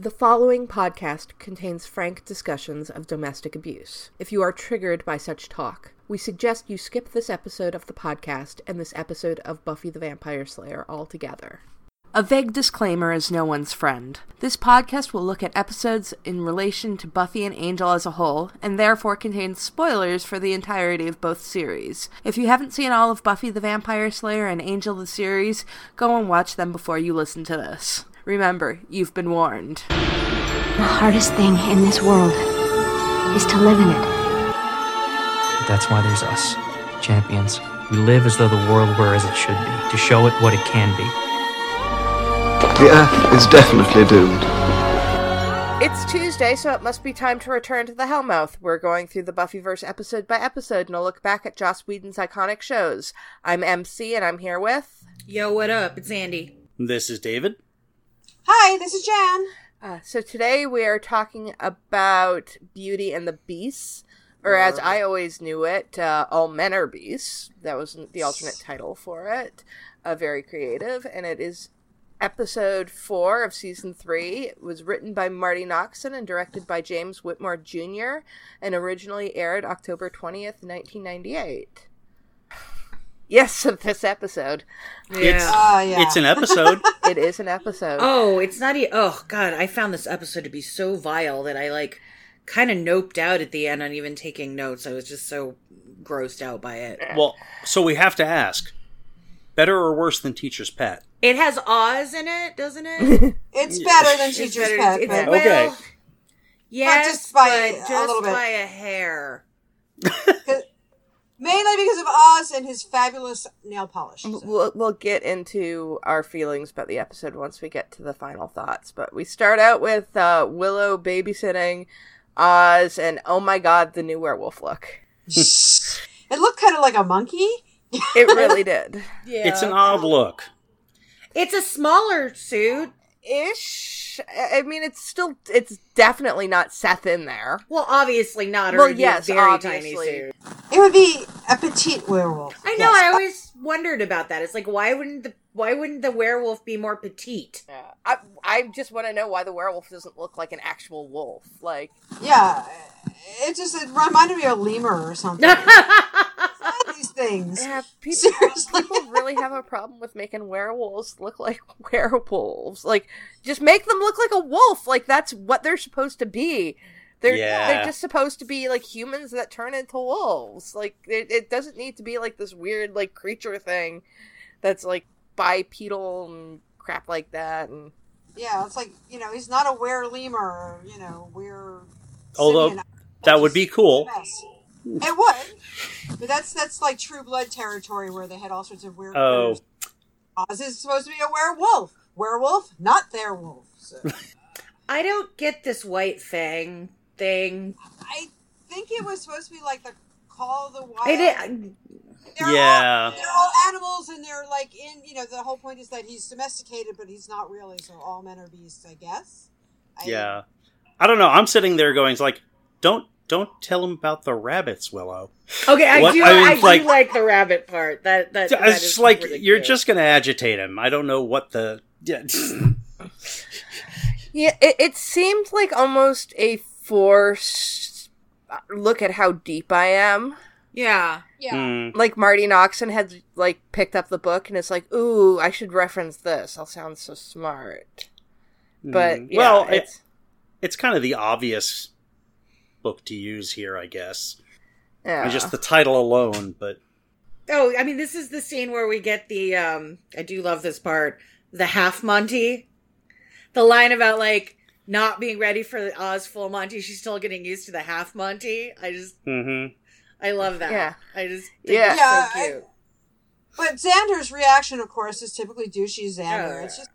The following podcast contains frank discussions of domestic abuse. If you are triggered by such talk, we suggest you skip this episode of the podcast and this episode of Buffy the Vampire Slayer altogether. A vague disclaimer is no one's friend. This podcast will look at episodes in relation to Buffy and Angel as a whole, and therefore contains spoilers for the entirety of both series. If you haven't seen all of Buffy the Vampire Slayer and Angel the series, go and watch them before you listen to this. Remember, you've been warned. The hardest thing in this world is to live in it. That's why there's us, champions. We live as though the world were as it should be, to show it what it can be. The Earth is definitely doomed. It's Tuesday, so it must be time to return to the Hellmouth. We're going through the Buffyverse episode by episode and I'll look back at Joss Whedon's iconic shows. I'm MC and I'm here with. Yo, what up? It's Andy. This is David. Hi, this is Jan. Uh, so today we are talking about Beauty and the Beasts, or as I always knew it, uh, All Men Are Beasts. That was the alternate title for it. Uh, very creative, and it is episode four of season three. It was written by Marti Noxon and directed by James Whitmore Jr. and originally aired October twentieth, nineteen ninety eight. Yes, of this episode. It's, Oh, yeah. it's an episode. It is an episode. Oh, it's not. E- oh God, I found this episode to be so vile that I like kind of noped out at the end on even taking notes. I was just so grossed out by it. well, so we have to ask better or worse than Teacher's Pet? It has Oz in it, doesn't it? It's better than It's Teacher's better- Pet, it's- but Okay. well, yes, just by but a just little bit. by a hair. mainly because of Oz and his fabulous nail polish. so. We'll, we'll get into our feelings about the episode once we get to the final thoughts. But we start out with uh, Willow babysitting Oz, and oh my god, the new werewolf look. It looked kind of like a monkey. It really did. Yeah, It's an odd look. It's a smaller suit. Ish. I I mean, it's still, it's definitely not Seth in there. Well, obviously not. Well, it'd be yes, a very obviously. tiny suit. It would be a petite werewolf. I know. Yes. I always wondered about that. It's like, why wouldn't the why wouldn't the werewolf be more petite? Yeah. I, I just want to know why the werewolf doesn't look like an actual wolf. Like, Yeah, it just it reminded me of a lemur or something. These things. yeah, people, people really have a problem with making werewolves look like werewolves. Like, just make them look like a wolf. Like that's what they're supposed to be. They're Yeah. they're just supposed to be like humans that turn into wolves. Like it, it doesn't need to be like this weird like creature thing that's like bipedal and crap like that. And Yeah, it's like you know he's not a were lemur. You know, we're. Although, That would be cool. Mess. It would, but that's that's like True Blood territory where they had all sorts of weird. Oh. critters. Oz is supposed to be a werewolf. Werewolf, not their wolf. So. I don't get this white fang thing. I think it was supposed to be like the Call of the Wild. I did, They're Yeah. all, they're all animals, and they're like in. You know, the whole point is that he's domesticated, but he's not really. So all men are beasts, I guess. I, Yeah. I don't know. I'm sitting there going, like, don't don't tell him about the rabbits, Willow. okay, I What- do. I mean, I, like- do like the rabbit part. That that, that it's is just like really you're cute. just going to agitate him. I don't know what the. Yeah. yeah, it, it seemed like almost a forced uh, look at how deep I am. yeah. Yeah. Hmm. like Marti Noxon had like picked up the book and it's like, ooh, I should reference this. I'll sound so smart. But Mm. yeah, well, it, it's it's kind of the obvious book to use here, I guess. yeah. And just the title alone, but Oh, I mean, this is the scene where we get the. um I do love this part. The half Monty. The line about like not being ready for the Oz full Monty. She's still getting used to the half Monty. I just, mm-hmm. I love that. Yeah. I just, think Yeah. it's Yeah, so I- cute. But Xander's reaction, of course, is typically douchey Xander. Yeah. It's just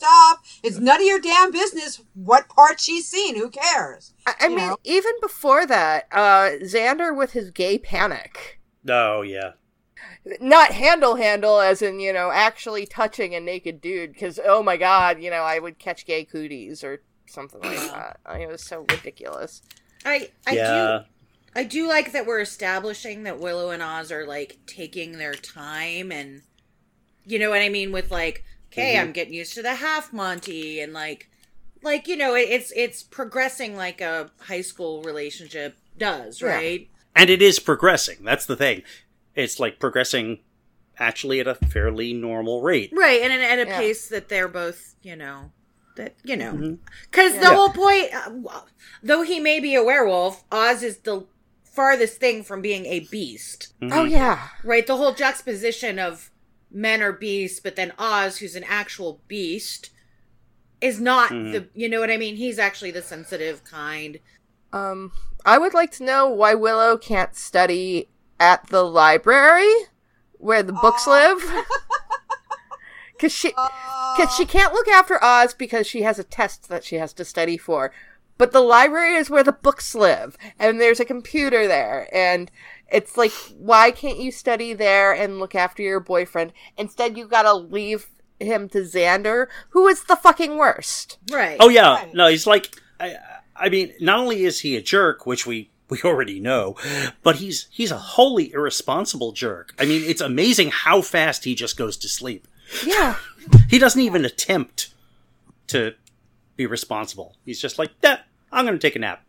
stop. It's none of your damn business what part she's seen. Who cares? I, I mean, know? even before that, uh, Xander with his gay panic. Oh, yeah. Not handle handle, as in, you know, actually touching a naked dude, because, oh my god, you know, I would catch gay cooties or something like that. I mean, it was so ridiculous. I, I yeah. do. I do like that we're establishing that Willow and Oz are like taking their time and you know what I mean with like, okay, Mhm. I'm getting used to the half Monty and like like you know, it's it's progressing like a high school relationship does, Yeah. right? And it is progressing. That's the thing. It's like progressing actually at a fairly normal rate. Right, and at a Yeah. pace that they're both, you know, that you know, Mm-hmm. because the whole point, uh, though he may be a werewolf, Oz is the farthest thing from being a beast. Oh yeah. Right, the whole juxtaposition of men are beasts, but then Oz, who's an actual beast, is not the. You know what I mean? He's actually the sensitive kind. Um, I would like to know why Willow can't study at the library where the books live. Cause she, cause she can't look after Oz because she has a test that she has to study for. But the library is where the books live, and there's a computer there, and it's like, why can't you study there and look after your boyfriend? Instead, you gotta leave him to Xander, who is the fucking worst. Right. Oh yeah, Right. no, he's like, I, I mean, not only is he a jerk, which we we already know, but he's he's a wholly irresponsible jerk. I mean, it's amazing how fast he just goes to sleep. Yeah. He doesn't even attempt to be responsible. He's just like, yeah, I'm going to take a nap.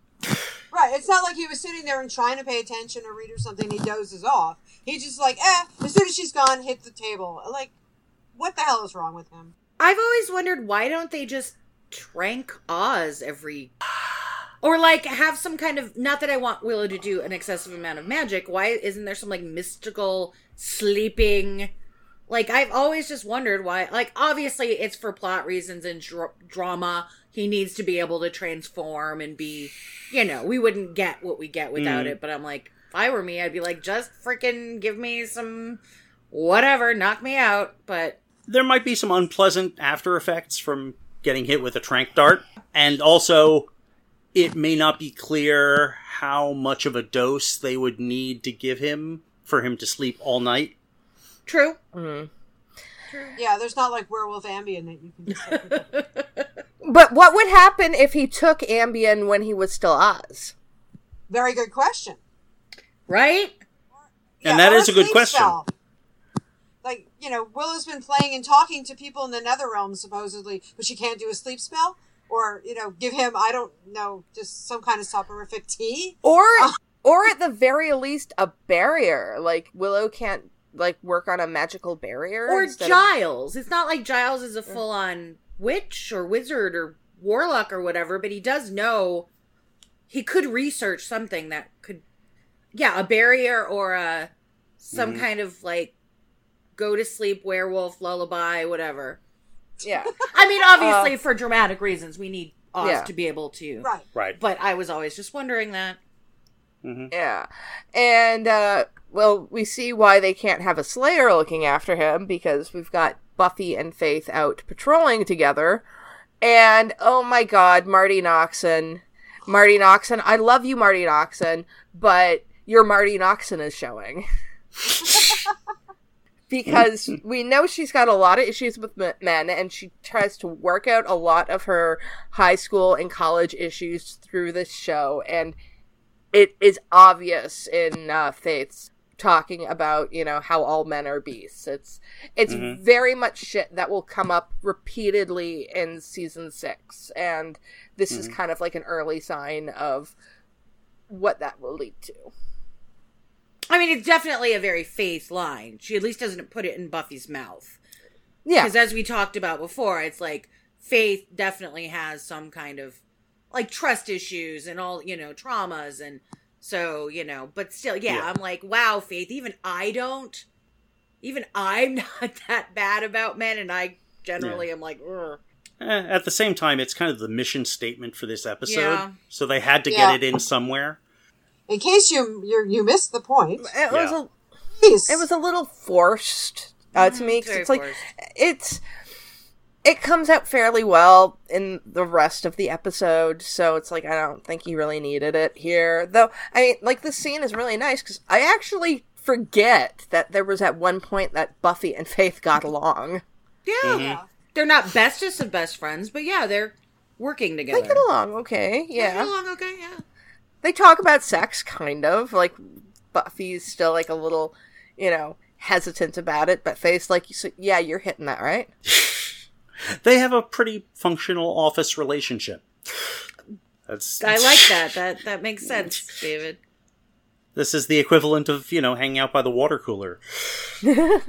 Right. It's not like he was sitting there and trying to pay attention or read or something. He dozes off. He just like, eh. As soon as she's gone, hit the table. Like, what the hell is wrong with him? I've always wondered why don't they just trank Oz every or like have some kind of not that I want Willow to do an excessive amount of magic. Why isn't there some like mystical sleeping like I've always just wondered why like obviously it's for plot reasons and dr- drama. He needs to be able to transform and be, you know, we wouldn't get what we get without mm. it, but I'm like if I were me, I'd be like just freaking give me some whatever, knock me out, but There might be some unpleasant after effects from getting hit with a trank dart, and also it may not be clear how much of a dose they would need to give him for him to sleep all night. true. Mm-hmm. True. Yeah, there's not like werewolf Ambien that you can just. Like, pick up. But what would happen if he took Ambien when he was still Oz? Very good question. Right? And that or a good question. spell. Like, you know, Willow's been playing and talking to people in the nether realm, supposedly, but she can't do a sleep spell? Or, you know, give him, I don't know, just some kind of soporific tea? Or or at the very least a barrier. Like Willow can't like work on a magical barrier Or instead of- Giles. It's not like Giles is a full on witch or wizard or warlock or whatever, but he does know he could research something that could yeah, a barrier or a some mm-hmm. kind of like go to sleep werewolf lullaby, whatever. yeah. I mean, obviously um, for dramatic reasons we need Oz Yeah. to be able to. Right. Right. But I was always just wondering that. Mm-hmm. Yeah. And uh well, we see why they can't have a Slayer looking after him because we've got Buffy and Faith out patrolling together. And oh my god, Marti Noxon. Marti Noxon, I love you, Marti Noxon, but your Marti Noxon is showing. because we know she's got a lot of issues with men and she tries to work out a lot of her high school and college issues through this show and it is obvious in uh, Faith's talking about you know how all men are beasts. It's it's mm-hmm. very much shit that will come up repeatedly in season six, and this is mm-hmm. kind of like an early sign of what that will lead to. I mean, it's definitely a very Faith line. She at least doesn't put it in Buffy's mouth. Yeah, Because as we talked about before, it's like Faith definitely has some kind of like trust issues and all, you know, traumas. And so, you know, but still, yeah, Yeah. I'm like, wow, Faith, even I don't, even I'm not that bad about men. And I generally am like, Ugh. Eh, at the same time, it's kind of the mission statement for this episode, Yeah. so they had to Yeah. get it in somewhere. In case you you you missed the point, it was Yeah. a it was a little forced uh, to me 'cause very it's like forced. it's it comes out fairly well in the rest of the episode so it's like i don't think he really needed it here though i mean like the scene is really nice because i actually forget that there was at one point that buffy and faith got along yeah, Yeah. they're not bestest of best friends, but yeah, they're working together. they get along okay yeah. They get along okay, yeah. they talk about sex kind of like buffy's still like a little you know hesitant about it but faith's like "So- yeah you're hitting that right They have a pretty functional office relationship. That's I like that. That that makes sense, David. This is the equivalent of, you know, hanging out by the water cooler. the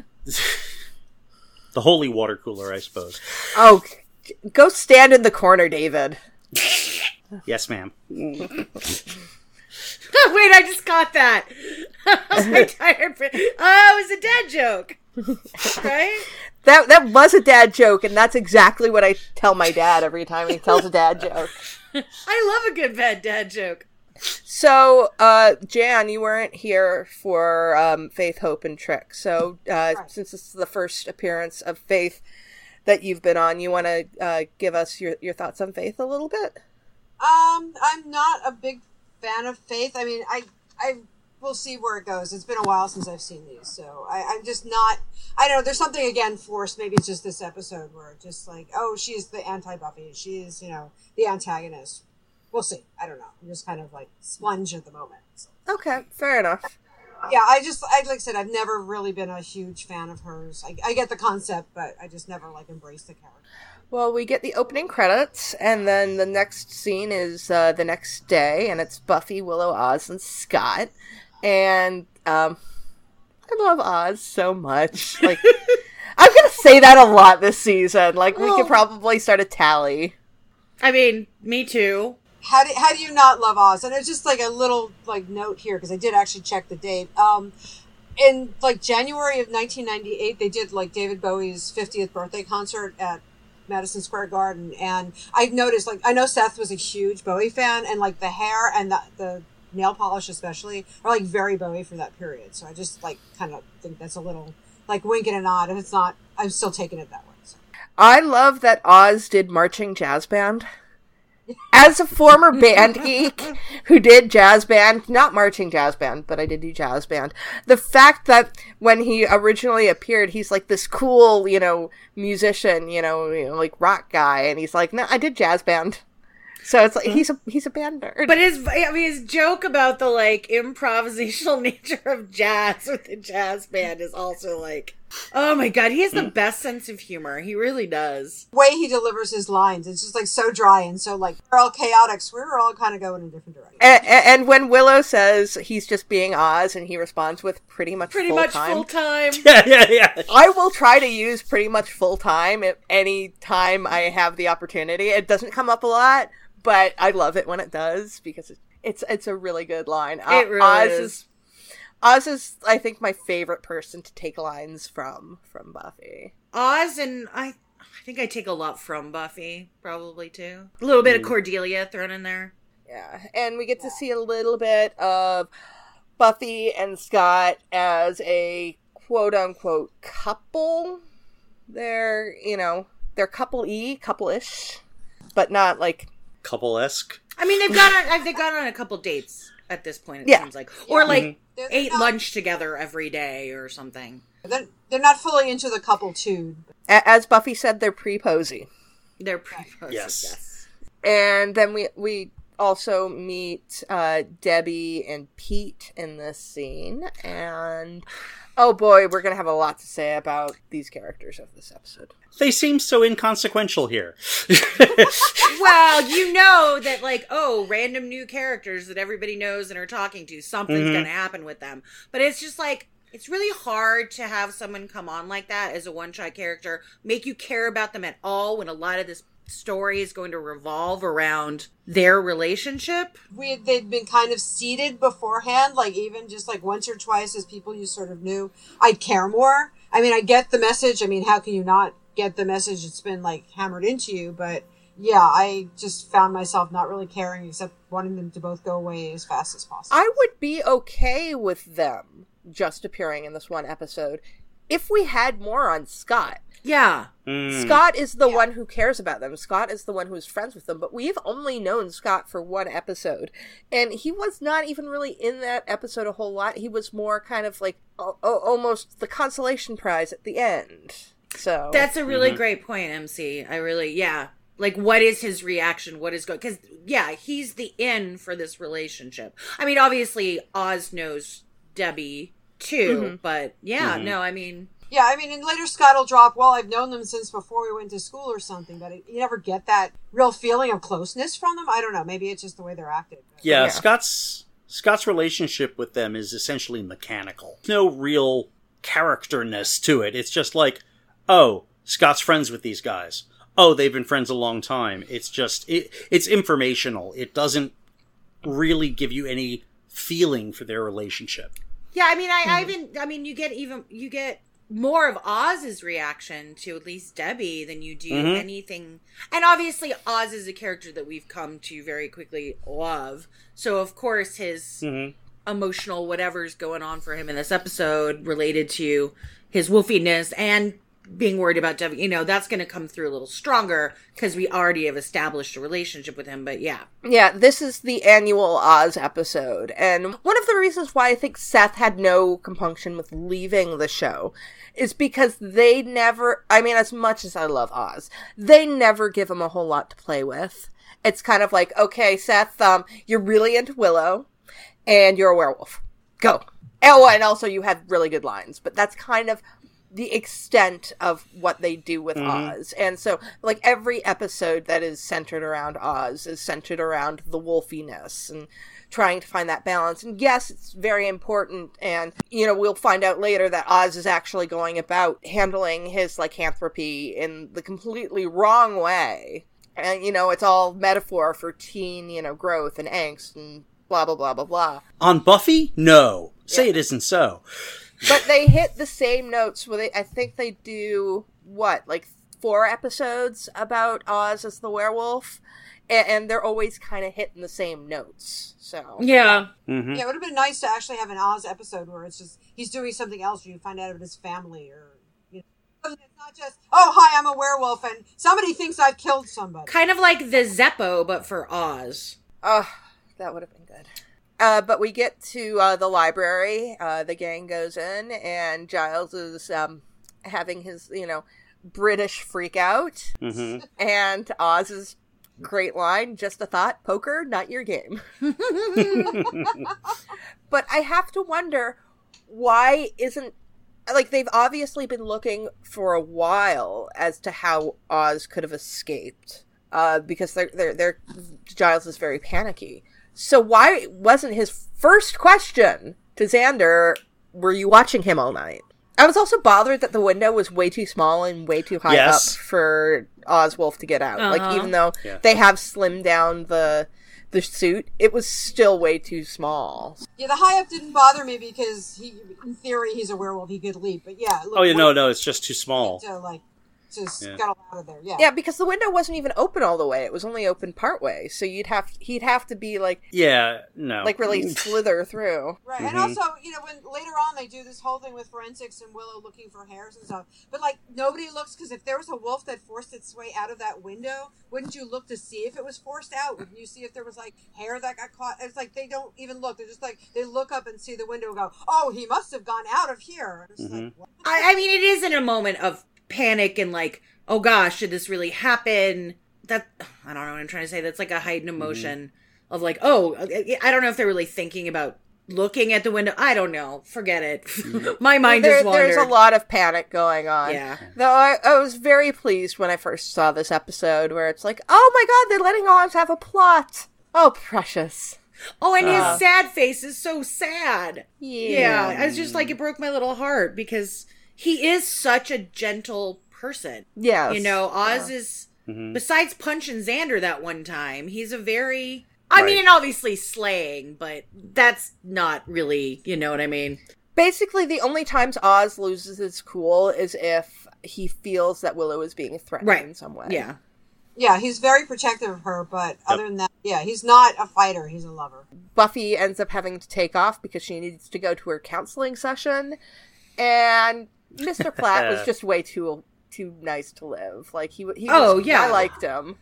holy water cooler, I suppose. Oh, go stand in the corner, David. Yes, ma'am. Wait, I just got that. My tired friend. Oh, it was a dad joke. Right? That that was a dad joke, and that's exactly what I tell my dad every time he tells a dad joke. I love a good bad dad joke. So, uh, Jan, you weren't here for um, Faith, Hope, and Trick. So, uh, since this is the first appearance of Faith that you've been on, you want to uh, give us your, your thoughts on Faith a little bit? Um, I'm not a big fan of Faith. I mean, I I will see where it goes. It's been a while since I've seen these, so I, I'm just not. I don't know. There's something again forced. Maybe it's just this episode where it's just like, oh, she's the anti Buffy. She's you know the antagonist. We'll see. I don't know. I'm just kind of like sponge at the moment. So. Okay, fair enough. Yeah, I just I like I said, I've never really been a huge fan of hers. I, I get the concept, but I just never like embraced the character. Well, we get the opening credits, and then the next scene is uh, the next day, and it's Buffy, Willow, Oz, and Scott. And um, I love Oz so much. Like, I'm gonna say that a lot this season. Like, we Well- could probably start a tally. I mean, me too. how do, how do you not love Oz? And it's just like a little like note here because I did actually check the date. Um, in like January of 1998, they did like David Bowie's 50th birthday concert at Madison Square Garden, and I've noticed like I know Seth was a huge Bowie fan, and like the hair and the the nail polish especially are like very Bowie for that period. So I just like kind of think that's a little like wink and a nod. If it's not, I'm still taking it that way. So. I love that Oz did marching jazz band. As a former band geek who did jazz band, not marching jazz band, but I did do jazz band, the fact that when he originally appeared, he's like this cool, you know, musician, you know, you know like rock guy, and he's like, no, I did jazz band. So it's like he's a he's a band nerd. But his, I mean, his joke about the like improvisational nature of jazz with the jazz band is also like, oh my god, he has the best sense of humor. He really does. way he delivers his lines. It's just like so dry and so like we're all chaotic. So we're all kind of going in different directions. and, and when Willow says he's just being Oz, and he responds with pretty much Pretty full much time. full time. Yeah, yeah, yeah. I will try to use pretty much full time at any time I have the opportunity. It doesn't come up a lot, but I love it when it does because it- it's it's a really good line. Uh, It really Oz is. Oz is I think my favorite person to take lines from from Buffy. Oz and I, I think I take a lot from Buffy, probably too. A little bit of Cordelia thrown in there. Yeah, and we get to see a little bit of Buffy and Scott as a quote unquote couple. They're you know they're couple e couple ish, but not like Couple esque. I mean, they've gone on. They've gone on a couple dates at this point. It Yeah. seems like, or like They're- they're ate not- lunch together every day or something. They're, they're not fully into the couple too. as Buffy said, they're pre posy. They're pretty Yes. yes. And then we we also meet uh, Debbie and Pete in this scene, and oh boy, we're gonna have a lot to say about these characters of this episode. They seem so inconsequential here. well, you know that like, oh, random new characters that everybody knows and are talking to, something's Mhm. gonna happen with them. But it's just like it's really hard to have someone come on like that as a one shot character, make you care about them at all when a lot of this story is going to revolve around their relationship. We they'd been kind of seeded beforehand, like even just like once or twice as people you sort of knew. I'd care more. I mean, I get the message. I mean, how can you not get the message? It's been like hammered into you, but yeah, I just found myself not really caring, except wanting them to both go away as fast as possible. I would be okay with them just appearing in this one episode if we had more on Scott. Yeah. Mm. Scott is the one who cares about them. Scott is the one who is friends with them. But we've only known Scott for one episode. And he was not even really in that episode a whole lot. He was more kind of like o- o- almost the consolation prize at the end. So That's a really Mhm. great point, MC. I really, yeah. Like, what is his reaction? What is going? Because, yeah, he's the in for this relationship. I mean, obviously, Oz knows Debbie too, Mhm. but yeah, Mhm. no, I mean, Yeah, I mean, and later Scott will drop, well, I've known them since before we went to school or something, but it, you never get that real feeling of closeness from them. I don't know. Maybe it's just the way they're acted. but- Yeah, Yeah. Scott's Scott's relationship with them is essentially mechanical. No real characterness to it. It's just like, oh, Scott's friends with these guys. Oh, they've been friends a long time. It's just it, it's informational. It doesn't really give you any feeling for their relationship. Yeah, I mean, I, I hmm. even, I mean, you get even, you get more of Oz's reaction to at least Debbie than you do Mhm. anything. And obviously, Oz is a character that we've come to very quickly love. So, of course, his Mm-hmm. emotional whatever's going on for him in this episode related to his wolfiness and being worried about Debbie, you know, that's going to come through a little stronger because we already have established a relationship with him. But yeah, Yeah, this is the annual Oz episode. And one of the reasons why I think Seth had no compunction with leaving the show is because they never, I mean, as much as I love Oz, they never give him a whole lot to play with. It's kind of like, okay, Seth, um, you're really into Willow and you're a werewolf. Go. Oh, and also you have really good lines, but that's kind of the extent of what they do with mm-hmm. Oz. And so, like, every episode that is centered around Oz is centered around the wolfiness and trying to find that balance. And yes, it's very important. And, you know, we'll find out later that Oz is actually going about handling his lycanthropy in the completely wrong way. And, you know, it's all metaphor for teen, you know, growth and angst and blah, blah, blah, blah, blah. On Buffy, no. Say it isn't so. But they hit the same notes with it. I think they do what, like four episodes about Oz as the werewolf, and, and they're always kind of hitting the same notes. So yeah, Mm-hmm. Yeah, it would have been nice to actually have an Oz episode where it's just he's doing something else, or you find out about his family, or you know, it's not just oh hi, I'm a werewolf, and somebody thinks I've killed somebody. kind of like the Zeppo, but for Oz. uh, that would have been good. Uh, but we get to uh, the library. Uh, the gang goes in, and Giles is um, having his, you know, British freak out. Mm-hmm. And Oz's great line, just a thought, poker, not your game. but I have to wonder why isn't like they've obviously been looking for a while as to how Oz could have escaped. Uh, because they're, they're, they're, Giles is very panicky. So why wasn't his first question to Xander, were you watching him all night? I was also bothered that the window was way too small and way too high Yes. up for Oswolf to get out. Like Uh-huh. even though Yeah. they have slimmed down the the suit, it was still way too small. Yeah, the high up didn't bother me because he, in theory, he's a werewolf. He could leap, but yeah. Look, Oh, yeah, no, no, it's just too small. To like to Yeah. scuttle out of there. Yeah. Yeah, because the window wasn't even open all the way; it was only open part way. So you'd have he'd have to be like Yeah, no. like really slither through. Right, Mhm. and also, you know, when later on they do this whole thing with forensics and Willow looking for hairs and stuff, but like nobody looks because if there was a wolf that forced its way out of that window, wouldn't you look to see if it was forced out? Wouldn't you see if there was like hair that got caught? It's like they don't even look; they're just like they look up and see the window and go, "Oh, he must have gone out of here." And it's like. I, I mean, it is in a moment of panic and like, oh gosh, should this really happen? That I don't know what I'm trying to say. That's like a heightened emotion of like, oh, I I don't know if they're really thinking about looking at the window. I don't know. Forget it. My mind There- just wandered. there's a lot of panic going on. Yeah. Though I, I was very pleased when I first saw this episode, where it's like, oh my god, they're letting Oz have a plot. Oh, precious. Oh, and Uh. his sad face is so sad. Yeah. I was just like, it broke my little heart because he is such a gentle person. Yeah. You know, Oz is mm-hmm. besides punching Xander that one time, he's a very I Right. mean, and obviously slaying, but that's not really, you know what I mean? Basically, the only times Oz loses his cool is if he feels that Willow is being threatened Right. in some way. Yeah. Yeah, he's very protective of her, but other than that, yeah, he's not a fighter; he's a lover. Buffy ends up having to take off because she needs to go to her counseling session, and Mr. Platt was just way too too nice to live. Like he, he Oh, yeah. I liked him.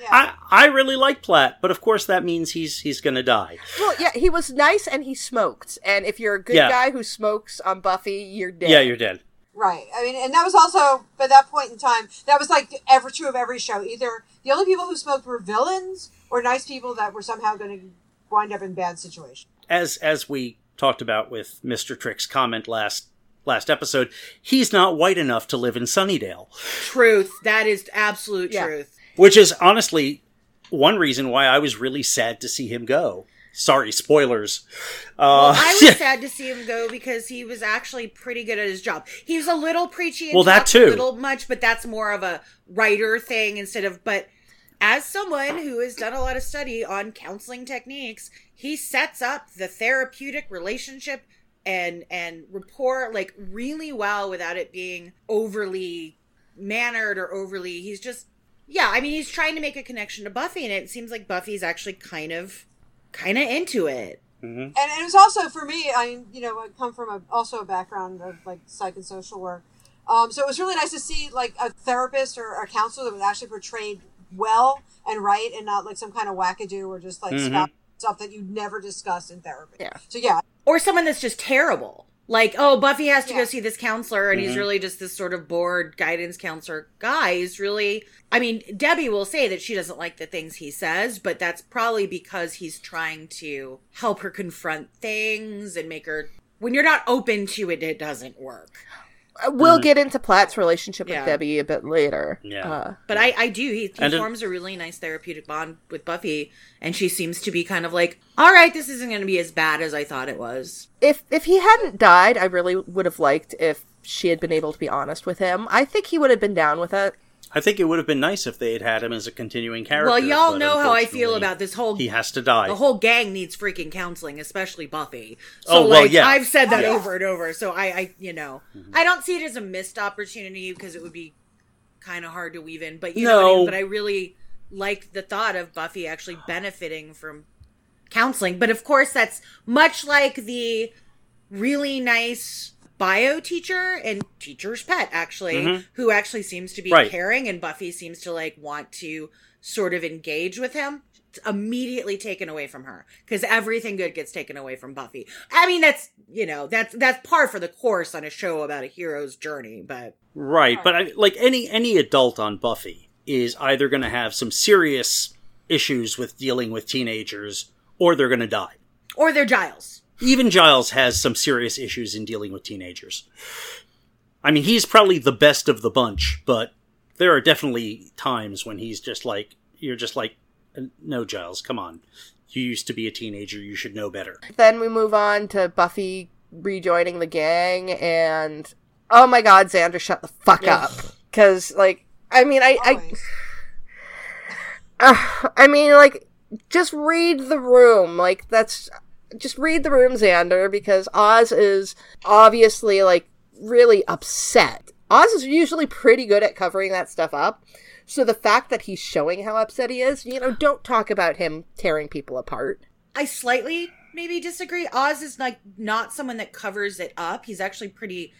Yeah, I, I really like Platt, but of course that means he's he's gonna die. Well, yeah, he was nice and he smoked. And if you're a good Yeah. guy who smokes on Buffy, you're dead. Yeah, you're dead. Right. I mean, and that was also by that point in time. That was like ever true of every show. Either the only people who smoked were villains, or nice people that were somehow going to wind up in bad situations. As as we talked about with Mr. Trick's comment last last episode, he's not white enough to live in Sunnydale. Truth. That is absolute Yeah. truth. Which is honestly one reason why I was really sad to see him go. Sorry, spoilers. Uh, Well, I was sad to see him go because he was actually pretty good at his job. He was a little preachy and Well, that too. a little much, but that's more of a writer thing instead of. But as someone who has done a lot of study on counseling techniques, he sets up the therapeutic relationship and and rapport like really well without it being overly mannered or overly. He's just yeah. I mean, he's trying to make a connection to Buffy, and it seems like Buffy's actually kind of kind of into it. and it was also for me i you know i come from a, also a background of like psych and social work um, so it was really nice to see like a therapist or a counselor that was actually portrayed well and right and not like some kind of wackadoo or just like spout stuff that you'd never discuss in therapy Yeah. so yeah or someone that's just terrible. Like, oh, Buffy has to Yeah. go see this counselor, and he's mm-hmm. really just this sort of bored guidance counselor guy. He's really, I mean, Debbie will say that she doesn't like the things he says, but that's probably because he's trying to help her confront things and make her. When you're not open to it, it doesn't work. We'll get into Platt's relationship with Debbie a bit later. Yeah. Uh, But I, I do. He, he And it- forms a really nice therapeutic bond with Buffy, and she seems to be kind of like, all right, this isn't going to be as bad as I thought it was. if if he hadn't died, I really would have liked if she had been able to be honest with him. I think he would have been down with it. I think it would have been nice if they had had him as a continuing character. Well, y'all know how I feel about this whole He has to die. the whole gang needs freaking counseling, especially Buffy. So Oh, well, like yeah. I've said that Yeah. over and over. So I, I you know, Mm-hmm. I don't see it as a missed opportunity because it would be kind of hard to weave in. But you know, what I No. mean? but I really like the thought of Buffy actually benefiting from counseling. But of course, that's much like the really nice bio teacher and teacher's pet actually who actually seems to be Mm-hmm. Right. caring and buffy seems to like want to sort of engage with him immediately taken away from her because everything good gets taken away from buffy i mean that's you know that's that's par for the course on a show about a hero's journey but Right, but I, like any any adult on Buffy is either going to have some serious issues with dealing with teenagers, or they're going to die. or they're giles Even Giles has some serious issues in dealing with teenagers. I mean, he's probably the best of the bunch, but there are definitely times when he's just like, you're just like, no, Giles, come on. You used to be a teenager. You should know better. Then we move on to Buffy rejoining the gang, and oh my God, Xander, shut the fuck up! Because like, I mean, I, I, uh, I mean, like, just read the room. Like, that's just read the room, Xander, because Oz is obviously like really upset. Oz is usually pretty good at covering that stuff up. So the fact that he's showing how upset he is, you know, don't talk about him tearing people apart. i slightly maybe disagree oz is like not someone that covers it up he's actually pretty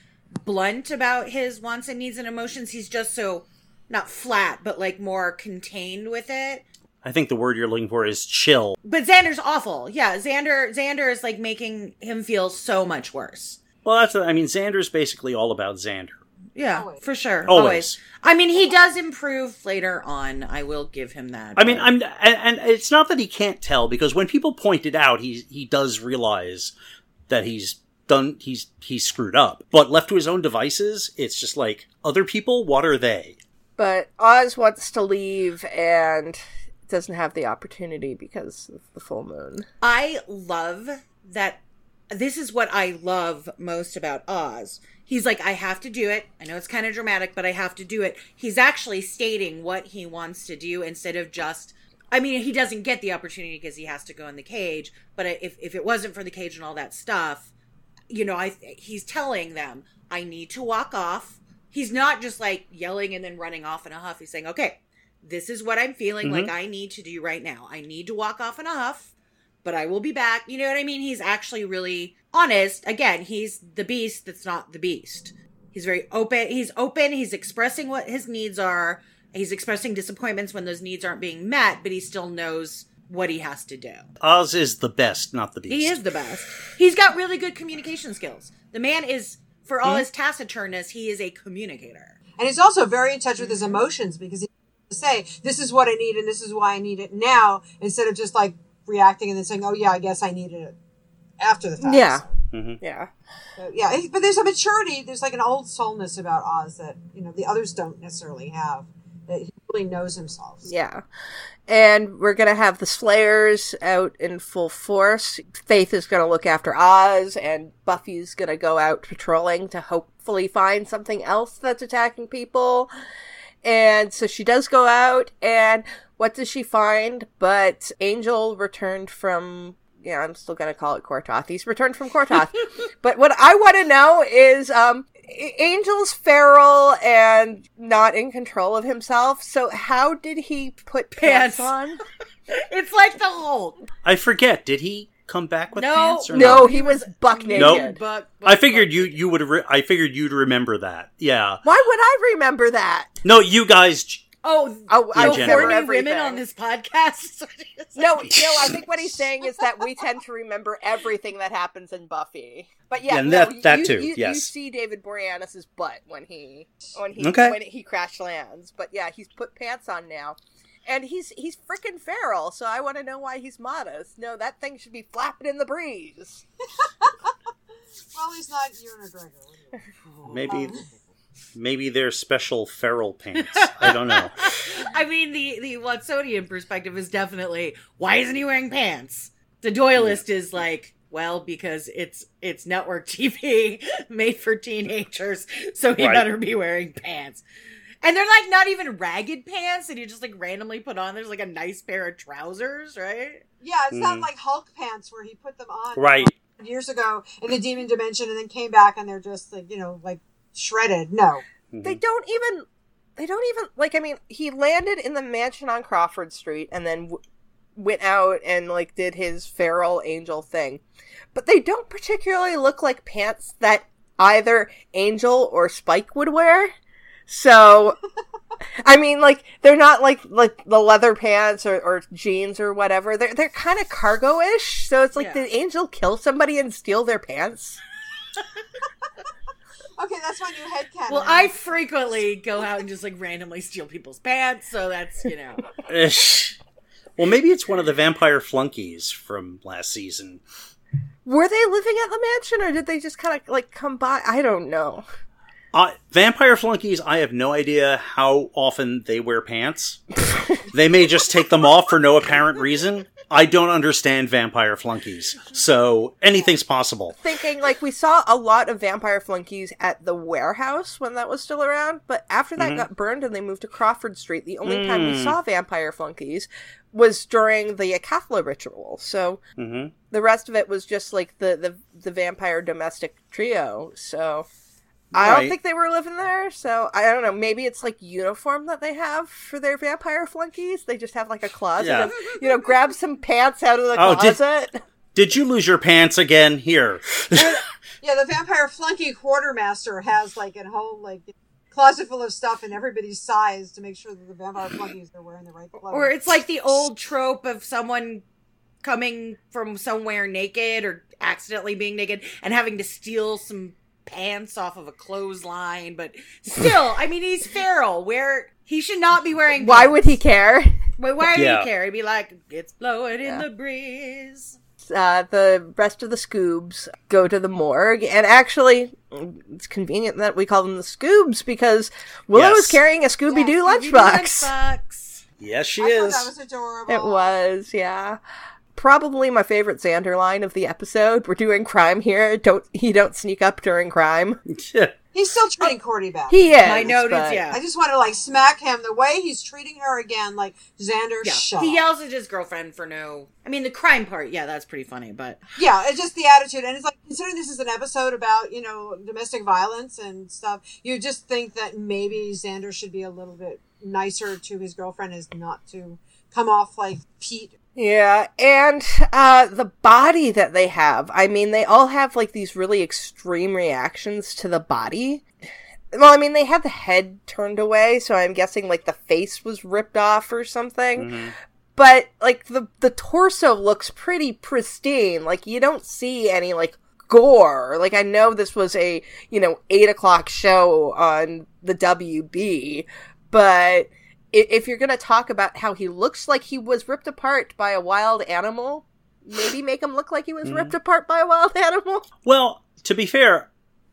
blunt about his wants and needs and emotions he's just so not flat but like more contained with it I think the word you're looking for is chill. But Xander's awful. Yeah, Xander Xander is like making him feel so much worse. Well, that's, I mean, Xander's basically all about Xander. Yeah, Always. for sure. Always. Always. I mean, he does improve later on. I will give him that. I mean, I'm, and, and it's not that he can't tell because when people point it out, he he does realize that he's done he's he's screwed up. But left to his own devices, it's just like other people. What are they? But Oz wants to leave and doesn't have the opportunity because of the full moon. I love that. This is what I love most about Oz. He's like, I have to do it. I know it's kind of dramatic, but I have to do it. He's actually stating what he wants to do instead of just. I mean, he doesn't get the opportunity because he has to go in the cage. But if if it wasn't for the cage and all that stuff, you know, I he's telling them, I need to walk off. He's not just like yelling and then running off in a huff. He's saying, okay, this is what I'm feeling like mm-hmm. I need to do right now. I need to walk off in a huff, but I will be back. You know what I mean? He's actually really honest. Again, he's the beast that's not the beast. He's very open. He's open. He's expressing what his needs are. He's expressing disappointments when those needs aren't being met, but he still knows what he has to do. Oz is the best, not the beast. He is the best. He's got really good communication skills. The man is, for all mm-hmm. his taciturness, he is a communicator. And he's also very in touch with his emotions because he can say, this is what I need and this is why I need it now, instead of just like reacting and then saying, oh, yeah, I guess I needed it after the fact. Yeah. Mm-hmm. Yeah. So, yeah, but there's a maturity. There's like an old soulness about Oz that you know the others don't necessarily have. That he really knows himself. Yeah. And we're going to have the Slayers out in full force. Faith is going to look after Oz, and Buffy's going to go out patrolling to hopefully find something else that's attacking people. And so she does go out, and what does she find? But Angel returned from. Yeah, I'm still gonna call it Quor'toth. He's returned from Quor'toth. but what I want to know is, um, Angel's feral and not in control of himself. So how did he put pants, Pants. on? It's like the Hulk. I forget. Did he come back with No. pants or No, no? he was buck naked. Nope. But, I figured you you would. Re- I figured you'd remember that. Yeah. Why would I remember that? No, you guys. Oh, Oh, I In remember general. everything. women on this podcast. No, no, I think what he's saying is that we tend to remember everything that happens in Buffy. But yeah, Yeah, no, that- that you, too, You, you see David Boreanaz's butt when he when he Okay. when he crash lands. But yeah, he's put pants on now. And he's he's freaking feral, so I want to know why he's modest. No, that thing should be flapping in the breeze. Well, he's not Ewan McGregor. what do you- Maybe. Um, maybe they're special feral pants. I don't know. I mean, the the Watsonian perspective is definitely why isn't he wearing pants? The Doyleist is like, well, because it's it's network TV made for teenagers, so he Right. better be wearing pants. And they're like not even ragged pants that you just like randomly put on. There's like a nice pair of trousers, right? Yeah, it's not Mhm. like Hulk pants where he put them on Right. years ago in the Demon Dimension and then came back and they're just like you know like shredded. No, They don't even they don't even like I mean, he landed in the mansion on Crawford Street and then w- went out and like did his feral angel thing. But they don't particularly look like pants that either Angel or Spike would wear. So I mean like they're not like like the leather pants or, or jeans or whatever. They're they're kind of cargo-ish. So it's like Yeah. did Angel kill somebody and steal their pants? okay, that's my new headcanon. Well, I frequently go out and just like randomly steal people's pants, so that's you know. Ish. Well, maybe it's one of the vampire flunkies from last season. Were they living at the mansion or did they just kind of like come by? I don't know. Uh, vampire flunkies, I have no idea how often they wear pants. they may just take them off for no apparent reason. I don't understand vampire flunkies. So anything's possible. Thinking like we saw a lot of vampire flunkies at the warehouse when that was still around, but after that got burned and they moved to Crawford Street, the only time we saw vampire flunkies was during the Acathla ritual. So hmm the rest of it was just like the the, the vampire domestic trio. So I don't think they were living there. So I don't know. Maybe it's like uniform that they have for their vampire flunkies. They just have like a closet. Yeah. Of, you know, grab some pants out of the Oh, did- closet. Did you lose your pants again? Here. yeah, the vampire flunky quartermaster has like a whole like closet full of stuff and everybody's size to make sure that the vampire flunkies are wearing the right clothes. Or it's like the old trope of someone coming from somewhere naked or accidentally being naked and having to steal some pants off of a clothesline. But still, I mean, he's feral. Where he should not be wearing. Why pants. would he care? Why, why do Yeah. you care? He'd be like, it's blowing in the breeze. uh, the rest of the Scoobs go to the morgue, and actually, it's convenient that we call them the Scoobs because Willow Yes. is carrying a Scooby Doo Yeah, Scooby-Doo lunchbox. lunchbox. Yes, she I is. that was adorable. It was, yeah. Probably my favorite Xander line of the episode. We're doing crime here. Don't he don't sneak up during crime. He's still treating Cordy bad. He is. My note is, but- yeah. I just want to like smack him the way he's treating her again, like Xander. Yeah, Shut he yells at his girlfriend for no. I mean, the crime part, yeah, that's pretty funny. But Yeah, it's just the attitude, and it's like considering this is an episode about you know domestic violence and stuff. You just think that maybe Xander should be a little bit nicer to his girlfriend, is not to come off like Pete. Yeah, and uh, the body that they have. I mean, they all have like these really extreme reactions to the body. Well, I mean, they had the head turned away, so I'm guessing like the face was ripped off or something. But like the the torso looks pretty pristine. Like you don't see any like gore. Like I know this was a you know eight o'clock show on the WB, but if you're gonna talk about how he looks like he was ripped apart by a wild animal, maybe make him look like he was mm-hmm. ripped apart by a wild animal. Well, to be fair,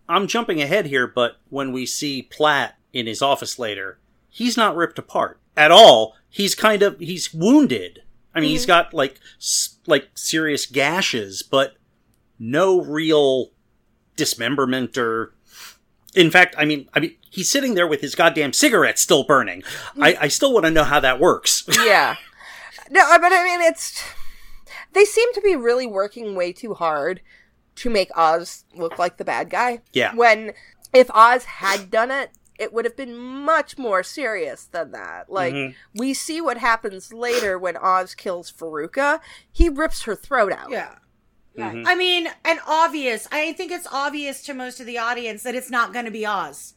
I'm jumping ahead here, but when we see Platt in his office later, he's not ripped apart at all. He's kind of he's wounded. I mean, he's mm-hmm. got like s- like serious gashes, but no real dismemberment or. In fact, I mean, I mean, he's sitting there with his goddamn cigarette still burning. I, I still want to know how that works. yeah. No, but I mean, it's. They seem to be really working way too hard to make Oz look like the bad guy. Yeah. When, if Oz had done it, it would have been much more serious than that. Like, Mhm. we see what happens later when Oz kills Veruca. He rips her throat out. Yeah. Mhm. I mean, and obvious. I think it's obvious to most of the audience that it's not going to be Oz.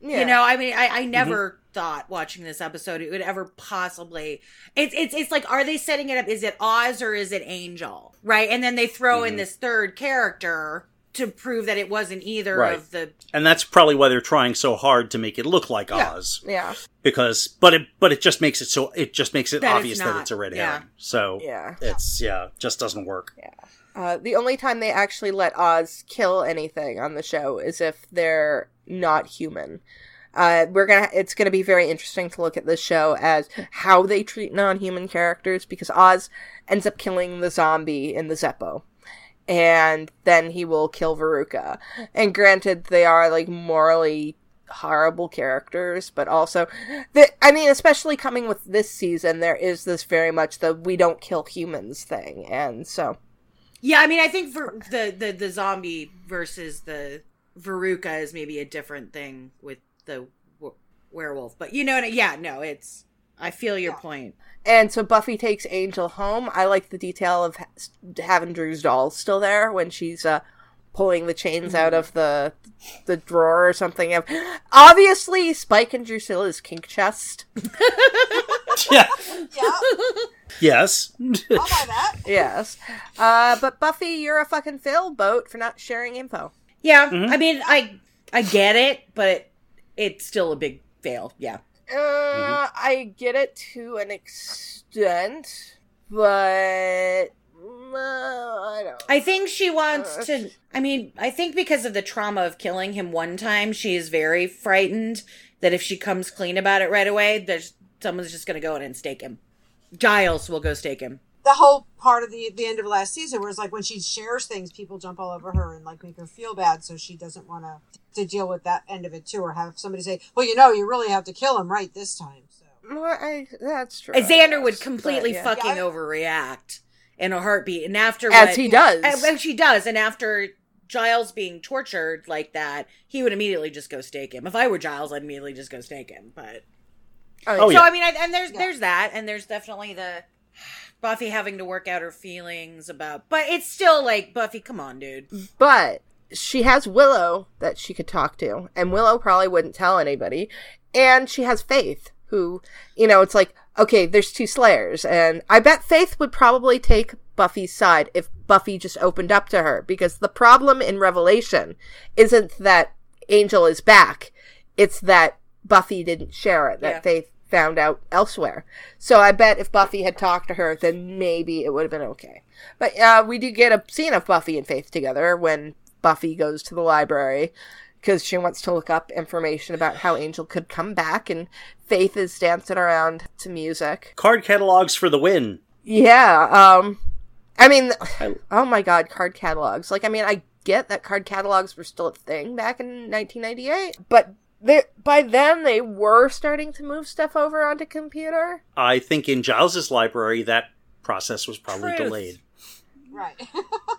Yeah. You know, I mean, I, I never thought watching this episode it would ever possibly. It's it's it's like, are they setting it up? Is it Oz or is it Angel? Right, and then they throw in this third character to prove that it wasn't either Right. of the. and that's probably why they're trying so hard to make it look like Yeah. Oz. Yeah. because but it but it just makes it so it just makes it That it's obvious that it's a red yeah. herring. So Yeah. it's yeah, just doesn't work. Uh, the only time they actually let Oz kill anything on the show is if they're not human. Uh, we're gonna. It's gonna be very interesting to look at this show as how they treat non-human characters because Oz ends up killing the zombie in the Zeppo, and then he will kill Veruca. And granted, they are like morally horrible characters, but also, the, I mean, especially coming with this season, there is this very much the we don't kill humans thing, and so. Yeah, I mean, I think for the the the zombie versus the Veruca is maybe a different thing with the w- werewolf, but you know, what yeah, no, it's. I feel your point. And so Buffy takes Angel home. I like the detail of ha- having Drew's doll still there when she's uh, pulling the chains out of the the drawer or something. Obviously, Spike and Drusilla's kink chest. yeah. Yeah, Yes. I'll buy that. yes. Uh, but Buffy, you're a fucking fail boat for not sharing info. Yeah, I mean, I I get it, but it's still a big fail. Yeah. Uh, I get it to an extent, but uh, I don't. I think she wants Uh, to. I mean, I think because of the trauma of killing him one time, she is very frightened that if she comes clean about it right away, there's someone's just going to go in and stake him. Giles will go stake him. The whole part of the the end of last season, where it's like when she shares things, people jump all over her and like make her feel bad, so she doesn't want to to deal with that end of it too, or have somebody say, "Well, you know, you really have to kill him right this time." So Well, I, that's true. I Xander would completely but, yeah. fucking Yeah. overreact in a heartbeat, and after as what- he does. and, and she does, and after Giles being tortured like that, he would immediately just go stake him. If I were Giles, I'd immediately just go stake him. But Oh, oh so yeah. I mean, I, and there's Yeah. there's that, and there's definitely the Buffy having to work out her feelings about, but it's still like Buffy, come on, dude. But she has Willow that she could talk to, and Willow probably wouldn't tell anybody. And she has Faith, who, you know, it's like, okay, there's two Slayers, and I bet Faith would probably take Buffy's side if Buffy just opened up to her, because the problem in Revelation isn't that Angel is back, it's that Buffy didn't share it, that Yeah. Faith found out elsewhere. So I bet if Buffy had talked to her, then maybe it would have been okay. But uh, we do get a scene of Buffy and Faith together when Buffy goes to the library because she wants to look up information about how Angel could come back, and Faith is dancing around to music. Card catalogs for the win. Yeah, um, I mean, oh my god, card catalogs. Like, I mean, I get that card catalogs were still a thing back in 1998, but they, by then they were starting to move stuff over onto computer. I think in Giles's library that process was probably Truth. delayed. right,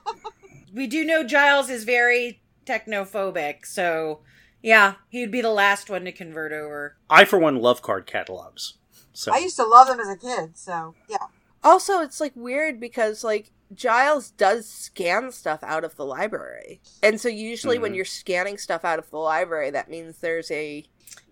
We do know Giles is very technophobic, so yeah, he'd be the last one to convert over. I for one love card catalogs. So I used to love them as a kid. So yeah, Also, it's like weird because like Giles does scan stuff out of the library. And so usually when Mhm. you're scanning stuff out of the library, that means there's a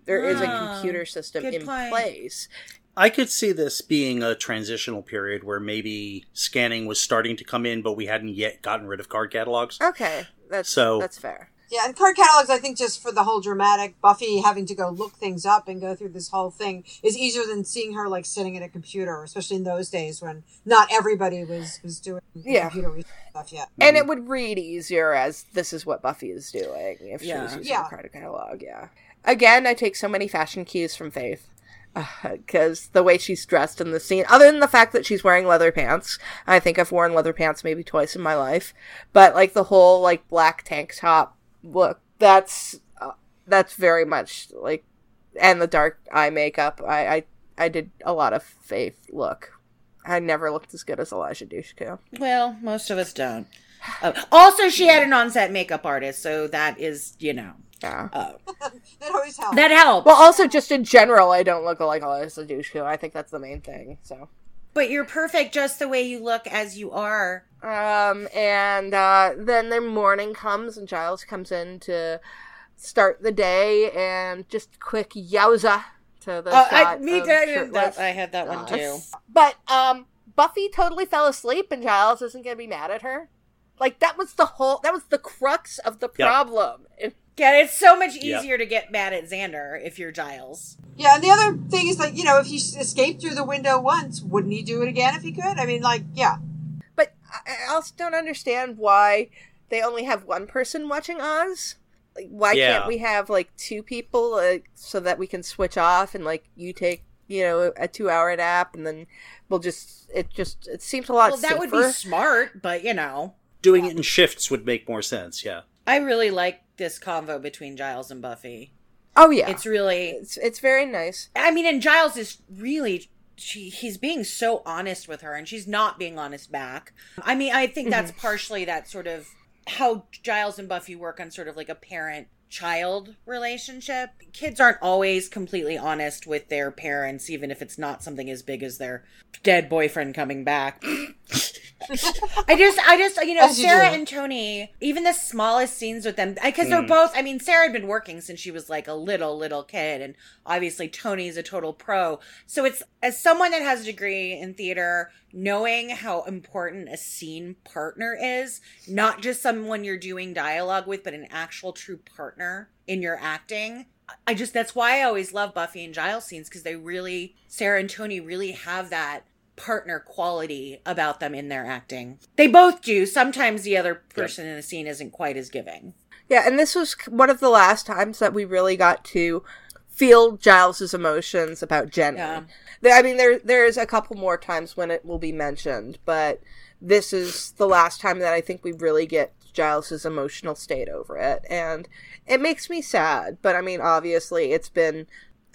there is a Ah, computer system in point. place. I could see this being a transitional period where maybe scanning was starting to come in, but we hadn't yet gotten rid of card catalogs. Okay, that's So- that's fair. Yeah, and card catalogs, I think, just for the whole dramatic Buffy having to go look things up and go through this whole thing is easier than seeing her like sitting at a computer, especially in those days when not everybody was was doing Yeah. computer research stuff yet. And mm-hmm. it would read easier as this is what Buffy is doing if she was using Yeah. a card catalog. Yeah. Again, I take so many fashion cues from Faith. Uh, because the way she's dressed in the scene, other than the fact that she's wearing leather pants, I think I've worn leather pants maybe twice in my life. But like the whole like black tank top look, that's uh, that's very much like, and the dark eye makeup. I I, I did a lot of Faith look. I never looked as good as Eliza Dushku. Well, most of us don't. Oh, also, she had an on-set makeup artist, so that is, you know, Yeah. That always helps. that helps. Well, also just in general, I don't look like Eliza Dushku. I think that's the main thing. So, but you're perfect just the way you look as you are. um, and uh, then the morning comes, and Giles comes in to start the day, and just quick yowza to the Oh, I, me of too. That, I had that one too. But um, Buffy totally fell asleep, and Giles isn't gonna be mad at her. Like that was the whole. That was the crux of the problem. It- Yeah, it's so much Yep. easier to get mad at Xander if you're Giles. Yeah, and the other thing is like, you know, if he escaped through the window once, wouldn't he do it again if he could? I mean, like, yeah. But I I also don't understand why they only have one person watching Oz. Like, why Yeah. can't we have like two people uh, so that we can switch off and like you take you know a two hour nap and then we'll just it just it seems a lot Well, that safer. would be smart, but you know, Doing it in shifts would make more sense. Yeah. I really like this convo between Giles and Buffy. oh yeah, It's really, it's it's very nice. I mean, and Giles is really. She, he's being so honest with her and she's not being honest back. I mean, I think that's mm-hmm. partially that sort of how Giles and Buffy work on sort of like a parent child relationship. Kids aren't always completely honest with their parents, even if it's not something as big as their dead boyfriend coming back. I just, I just, you know, As Sarah do. and Tony, even the smallest scenes with them, because they're mm. both, I mean, Sarah had been working since she was like a little, little kid, and obviously Tony's a total pro. So it's, as someone that has a degree in theater, knowing how important a scene partner is, not just someone you're doing dialogue with, but an actual true partner in your acting. I just, that's why I always love Buffy and Giles scenes, because they really, Sarah and Tony really have that partner quality about them in their acting. They both do. Sometimes the other person in the scene isn't quite as giving. Yeah, and this was one of the last times that we really got to feel Giles's emotions about Jenny. Yeah. I mean, there there's a couple more times when it will be mentioned, but this is the last time that I think we really get Giles's emotional state over it, and it makes me sad. But I mean, obviously, it's been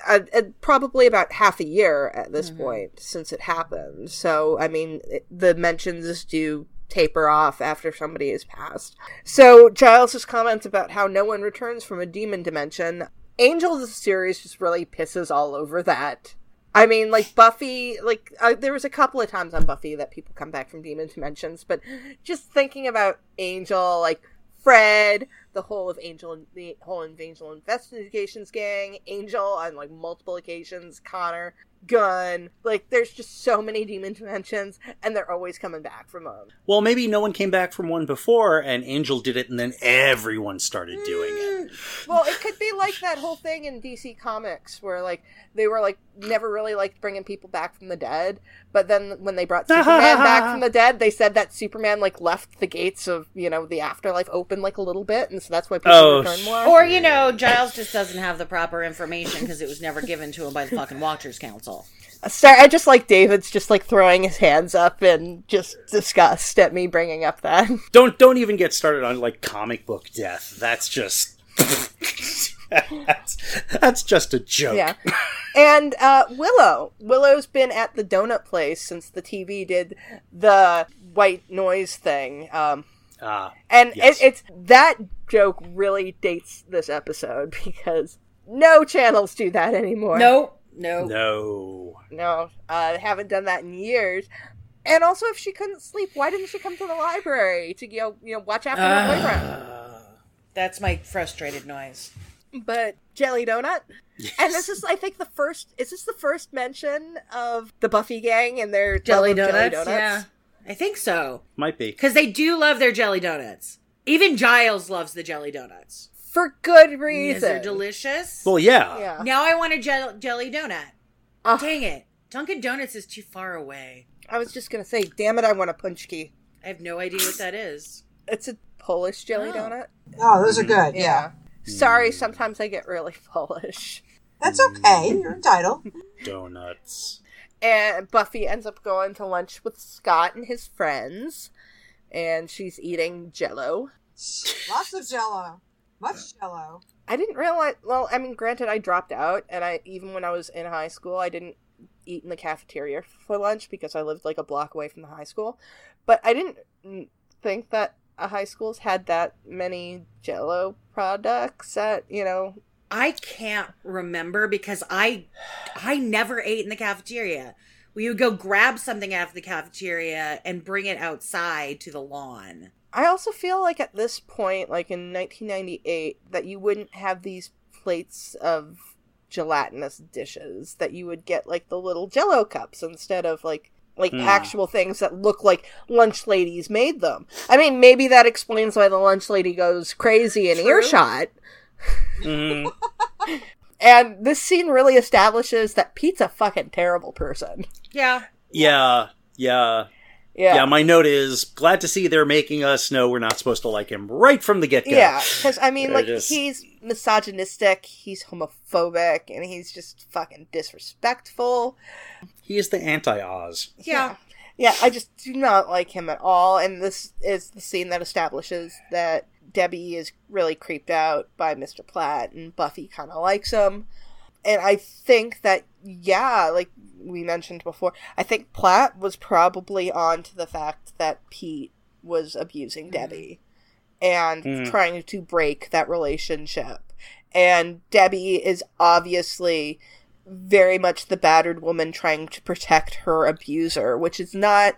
uh uh probably about half a year at this point since it happened. So I mean, it, the mentions do taper off after somebody has passed. So Giles's comments about how no one returns from a demon dimension, Angel the series just really pisses all over that. I mean, like Buffy, like uh, there was a couple of times on Buffy that people come back from demon dimensions, but just thinking about Angel, like Fred, the whole of Angel, the whole of Angel Investigations gang, Angel on like multiple occasions, Connor, Gunn, like there's just so many demon dimensions, and they're always coming back from them. Well, maybe no one came back from one before, and Angel did it, and then everyone started doing it. Mm. Well, it could be like that whole thing in DC Comics where like they were like never really liked bringing people back from the dead, but then when they brought Superman back from the dead, they said that Superman like left the gates of you know the afterlife open like a little bit, and so that's why people Oh, return more. Or, you know, Giles just doesn't have the proper information because it was never given to him by the fucking Watchers Council. Sorry, I just like David's just like throwing his hands up and just disgust at me bringing up that. Don't don't even get started on like comic book death. That's just that's, that's just a joke. Yeah. And uh, Willow. Willow's been at the donut place since the TV did the white noise thing. Um, Ah, and Yes. it, it's that joke really dates this episode because no channels do that anymore. No, no. no. No, uh, haven't done that in years. And also, if she couldn't sleep, why didn't she come to the library to you know, you know watch after her boyfriend? That's my frustrated noise. But jelly donut, and this is, I think, the first. Is this the first mention of the Buffy gang and their Jelly love of donuts? Yeah. I think so. Might be. Because they do love their jelly donuts. Even Giles loves the jelly donuts. For good Yes, reason. they're delicious. Well, yeah. Yeah. Now I want a gel- jelly donut. Ugh. Dang it. Dunkin' Donuts is too far away. I was just gonna say, damn it, I want a punchki. I have no idea what that is. It's a Polish jelly Oh. donut. Oh, those are good. Yeah. Sorry, sometimes I get really Polish. That's okay. You're entitled. Donuts. And Buffy ends up going to lunch with Scott and his friends, and she's eating Jello. Lots of jello. Much jello. I didn't realize. Well, I mean, granted, I dropped out, and I even when I was in high school, I didn't eat in the cafeteria for lunch because I lived like a block away from the high school. But I didn't think that uh, high schools had that many Jello products. That you know, I can't remember because I I never ate in the cafeteria. We would go grab something out of the cafeteria and bring it outside to the lawn. I also feel like at this point, like in 1998, that you wouldn't have these plates of gelatinous dishes. That you would get like the little Jello cups instead of like like Hmm. actual things that look like lunch ladies made them. I mean, maybe that explains why the lunch lady goes crazy in True. earshot. hmm And this scene really establishes that Pete's a fucking terrible person. Yeah. Yeah. Yeah. Yeah. Yeah. My note is glad to see they're making us know we're not supposed to like him right from the get go. Yeah, because I mean, like just- he's misogynistic, he's homophobic, and he's just fucking disrespectful. He is the anti Oz. Yeah. Yeah, I just do not like him at all. And this is the scene that establishes that Debbie is really creeped out by Mr. Platt, and Buffy kind of likes him. And I think that, yeah, like we mentioned before, I think Platt was probably on to the fact that Pete was abusing Debbie and Mhm. trying to break that relationship. And Debbie is obviously very much the battered woman trying to protect her abuser, which is not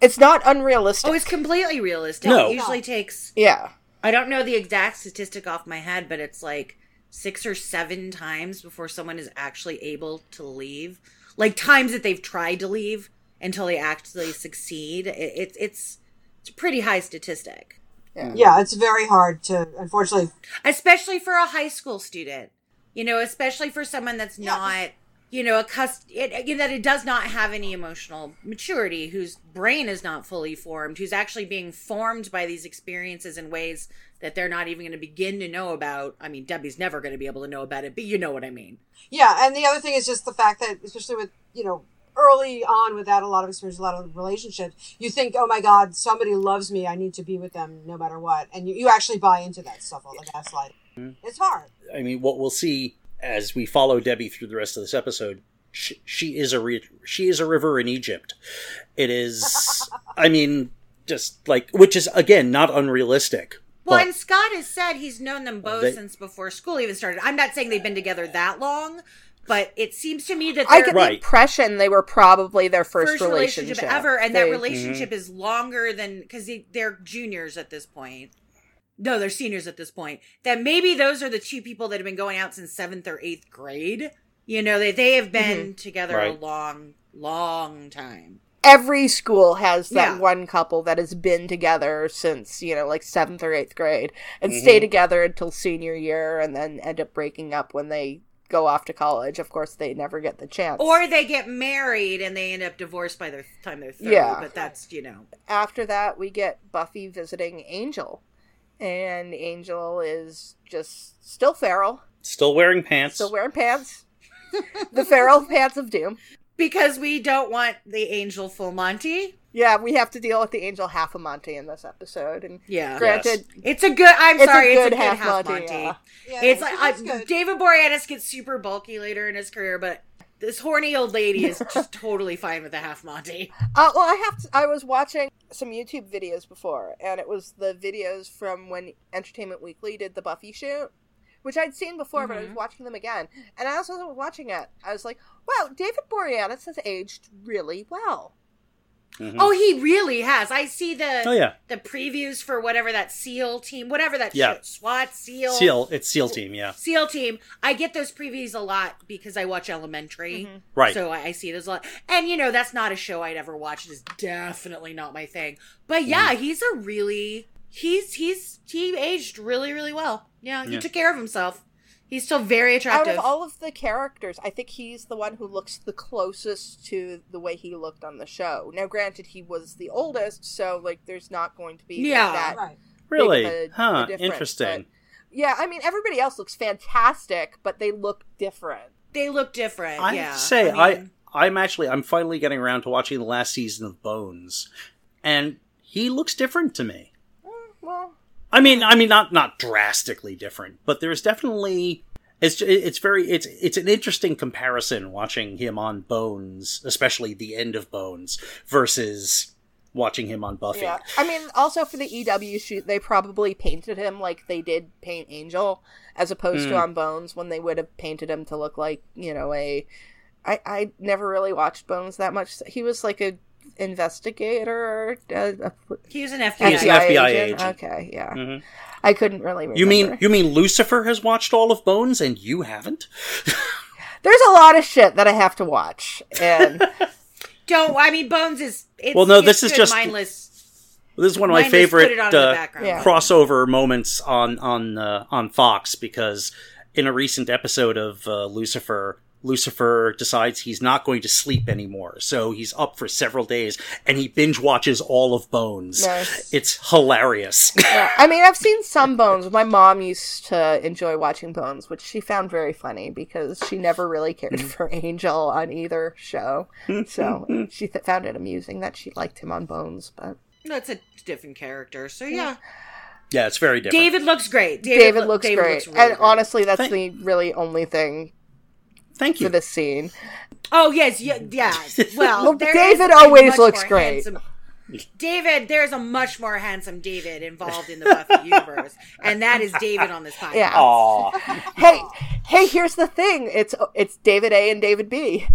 it's not unrealistic. Oh, it's completely realistic. No. It usually takes yeah. I don't know the exact statistic off my head, but it's like six or seven times before someone is actually able to leave. Like times that they've tried to leave until they actually succeed. It, it's it's it's a pretty high statistic, Yeah, it's very hard to, unfortunately. especially for a high school student. You know, especially for someone that's Yeah. not you know, accustomed it, you know, that it does not have any emotional maturity, whose brain is not fully formed, who's actually being formed by these experiences in ways that they're not even going to begin to know about. I mean, Debbie's never going to be able to know about it, but you know what I mean. Yeah, and the other thing is just the fact that, especially with, you know, early on without a lot of experience, a lot of relationships, you think, oh my God, somebody loves me. I need to be with them no matter what. And you, you actually buy into that stuff, all the gaslighting. It's hard. I mean, what we'll see as we follow Debbie through the rest of this episode, she, she is a re- she is a river in Egypt. It is, I mean, just like which is again not unrealistic. Well, but- and Scott has said he's known them both They- since before school even started. I'm not saying they've been together that long, but it seems to me that I they're get Right. the impression they were probably their first, first relationship, relationship, ever, and They- that relationship mm-hmm. is longer than because they, they're juniors at this point. No, they're seniors at this point. That maybe those are the two people that have been going out since seventh or eighth grade. You know, they they have mm-hmm. been together a long, long time. every school has that Yeah. one couple that has been together since you know like seventh or eighth grade and stay mm-hmm. together until senior year and then end up breaking up when they go off to college of course they never get the chance Or they get married and they end up divorced by the time they're thirty. Yeah. But that's you know, after that we get buffy visiting angel and angel is just still feral Still wearing pants. still wearing pants the feral pants of doom because we don't want the angel full Monty. yeah we have to deal with the angel half a monty in this episode and Yeah, granted it's a good. I'm It's a sorry, it's a good good half half, Monty, Monty. yeah. Yeah, It's like I, good. David Boreanaz gets super bulky later in his career, but this horny old lady is just totally fine with the half Monty. Uh, well, I have to. I was watching some YouTube videos before, and it was the videos from when Entertainment Weekly did the Buffy shoot, which I'd seen before, but I was watching them again. And I also was watching it. I was like, "Wow, David Boreanaz has aged really well." Mhm. Oh, he really has. I see the Oh, yeah. the previews for whatever that SEAL team, whatever that Yeah. shit, SWAT SEAL Seal. It's Seal Team. Yeah. SEAL team. I get those previews a lot because I watch Elementary. Right. So I, I see those a lot. And you know, that's not a show I'd ever watch. It is definitely not my thing. But yeah, Mm-hmm. he's a really He's he's he aged really really well. Yeah, he Yeah. took care of himself. He's still very attractive. Out of all of the characters, I think he's the one who looks the closest to the way he looked on the show. Now, granted, he was the oldest, so like, there's not going to be like, Yeah. that. Right. Really? of a- a huh. difference, Interesting. Yeah, I mean, everybody else looks fantastic, but they look different. they look different. I yeah. say, I, mean, I am actually I'm finally getting around to watching the last season of Bones, and he looks different to me. I mean, I mean, not not drastically different, but there's definitely it's it's very it's it's an interesting comparison watching him on Bones, especially the end of Bones, versus watching him on Buffy. yeah. I mean, also for the EW shoot, they probably painted him like they did paint Angel, as opposed to Mm. on Bones when they would have painted him to look like you know a. I I never really watched Bones that much. He was like a investigator or a, a he was an FBI. He's an FBI agent. Okay, yeah. Mhm. I couldn't really remember. You mean you mean Lucifer has watched all of Bones and you haven't? There's a lot of shit that I have to watch, and Don't. I mean, Bones is. It's, Well, no, it's this is just- mindless. This is one of my favorite it on in the uh. Yeah. crossover moments on on uh, on Fox because in a recent episode of uh, Lucifer, Lucifer decides he's not going to sleep anymore, so he's up for several days and he binge watches all of Bones. Nice. It's hilarious. Yeah, I mean, I've seen some Bones. My mom used to enjoy watching Bones, which she found very funny because she never really cared Mm-hmm. for Angel on either show. So she th- found it amusing that she liked him on Bones. But That's a different character. So yeah, yeah, it's very different. David looks great. David, David, loo- looks David great, looks really and great. honestly, that's Thank- the really only thing Thank you for you. this scene. Oh yes, yeah, yeah. Well, Well, there David is always looks great. handsome- David, there's a much more handsome David involved in the Buffy universe, and that is David on this podcast. Yeah. Aw. Hey, hey, here's the thing. It's it's David A and David B.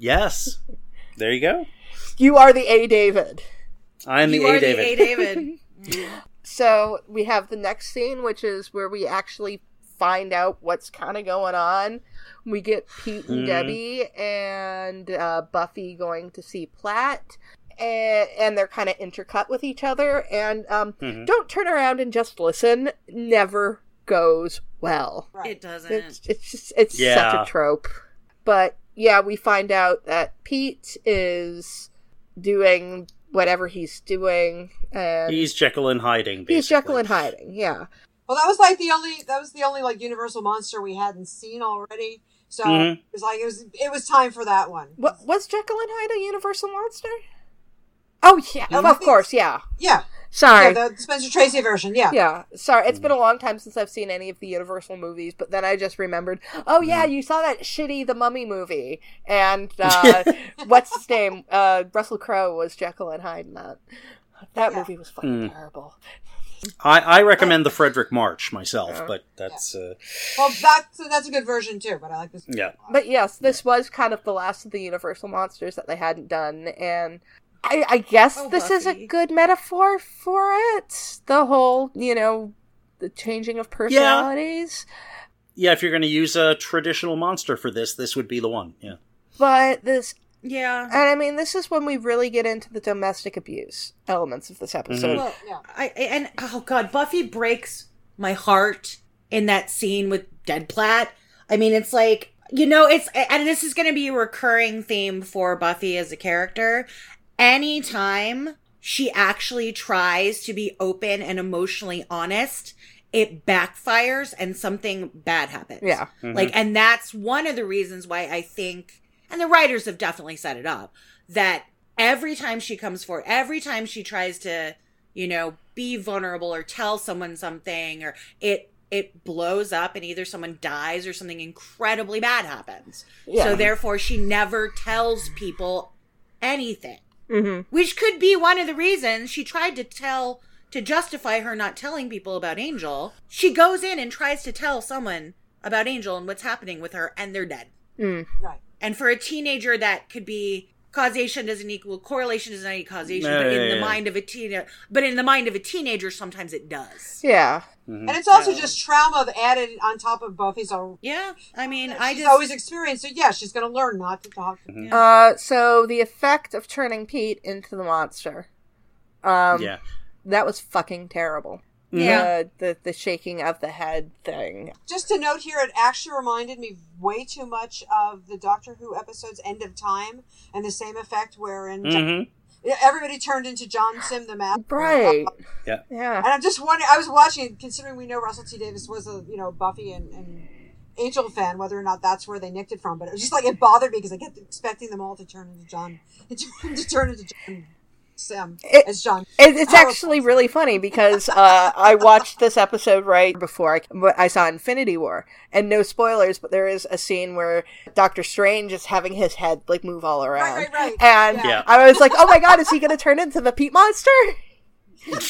yes. There you go. You are the A David. I am the You A are David. the A David. Mm. So we have the next scene, which is where we actually find out what's kind of going on. We get Pete and Mhm. Debbie and uh, Buffy going to see Platt, and, and they're kind of intercut with each other. And um, Mhm. don't turn around and just listen. Never goes well. Right. It doesn't. It's it's just it's Yeah. such a trope. But yeah, we find out that Pete is doing whatever he's doing, and He's Jekyll and hiding. Basically. he's Jekyll and hiding. Yeah. Well, that was like the only that was the only like Universal monster we hadn't seen already. So Mhm. it was like it was it was time for that one. What was Jekyll and Hyde a Universal monster? Oh yeah, Yeah, of I think- course, yeah. Yeah, Sorry. yeah, the Spencer Tracy version. Yeah, yeah, sorry. It's been a long time since I've seen any of the Universal movies, but then I just remembered. Oh yeah, you saw that shitty The Mummy movie, and uh, what's his name? Uh, Russell Crowe was Jekyll and Hyde in that. That Yeah. movie was fucking Mm. terrible. I, I recommend the Fredric March myself, but that's uh, Well, that's that's a good version too. But I like this. yeah. But yes, this was kind of the last of the Universal monsters that they hadn't done, and I, I guess Oh, this is a Buffy. good metaphor for it. The whole, you know, the changing of personalities. Yeah, if you're going to use a traditional monster for this, this would be the one. Yeah. But this, yeah. and I mean, this is when we really get into the domestic abuse elements of this mm-hmm. episode. Well, Yeah. I I- and oh god, Buffy breaks my heart in that scene with Dead Platt. I mean, it's like you know, it's and this is going to be a recurring theme for Buffy as a character. Anytime she actually tries to be open and emotionally honest, it backfires and something bad happens. Yeah. Mm-hmm. Like, and that's one of the reasons why I think, and the writers have definitely set it up, that every time she comes forward, every time she tries to, you know, be vulnerable or tell someone something, or it, it blows up and either someone dies or something incredibly bad happens. Yeah. So therefore, she never tells people anything hmm which could be one of the reasons she tried to tell to justify her not telling people about Angel. She goes in and tries to tell someone about Angel and what's happening with her, and they're dead. Mm. Right. And for a teenager, that could be causation doesn't equal correlation does not equal causation, but in the Yeah. mind of a teenager, but in the mind of a teenager, sometimes it does. Yeah. And it's also So- just trauma added on top of Buffy's own. Yeah, I mean, I she's just always experienced. So yeah, she's going to learn not to talk. Uh, so the effect of turning Pete into the monster. Um, yeah. That was fucking terrible. Yeah. The, the the shaking of the head thing. Just to note here, it actually reminded me way too much of the Doctor Who episodes End of Time and the same effect wherein Mhm. everybody turned into John Simm the Master. Right. Yeah. Yeah. And I'm just wondering, I was watching considering we know Russell T Davies was a, you know, Buffy and, and Angel fan, whether or not that's where they nicked it from, but it was just like, it bothered me because I kept expecting them all to turn into John, to turn into John Simm It- as John. It, it's Oh, actually really funny because uh, I watched this episode right before I, I saw Infinity War, and no spoilers, but there is a scene where Doctor Strange is having his head like move all around, right, right. and Yeah. I was like, "Oh my god, is he going to turn into the Pete Monster?"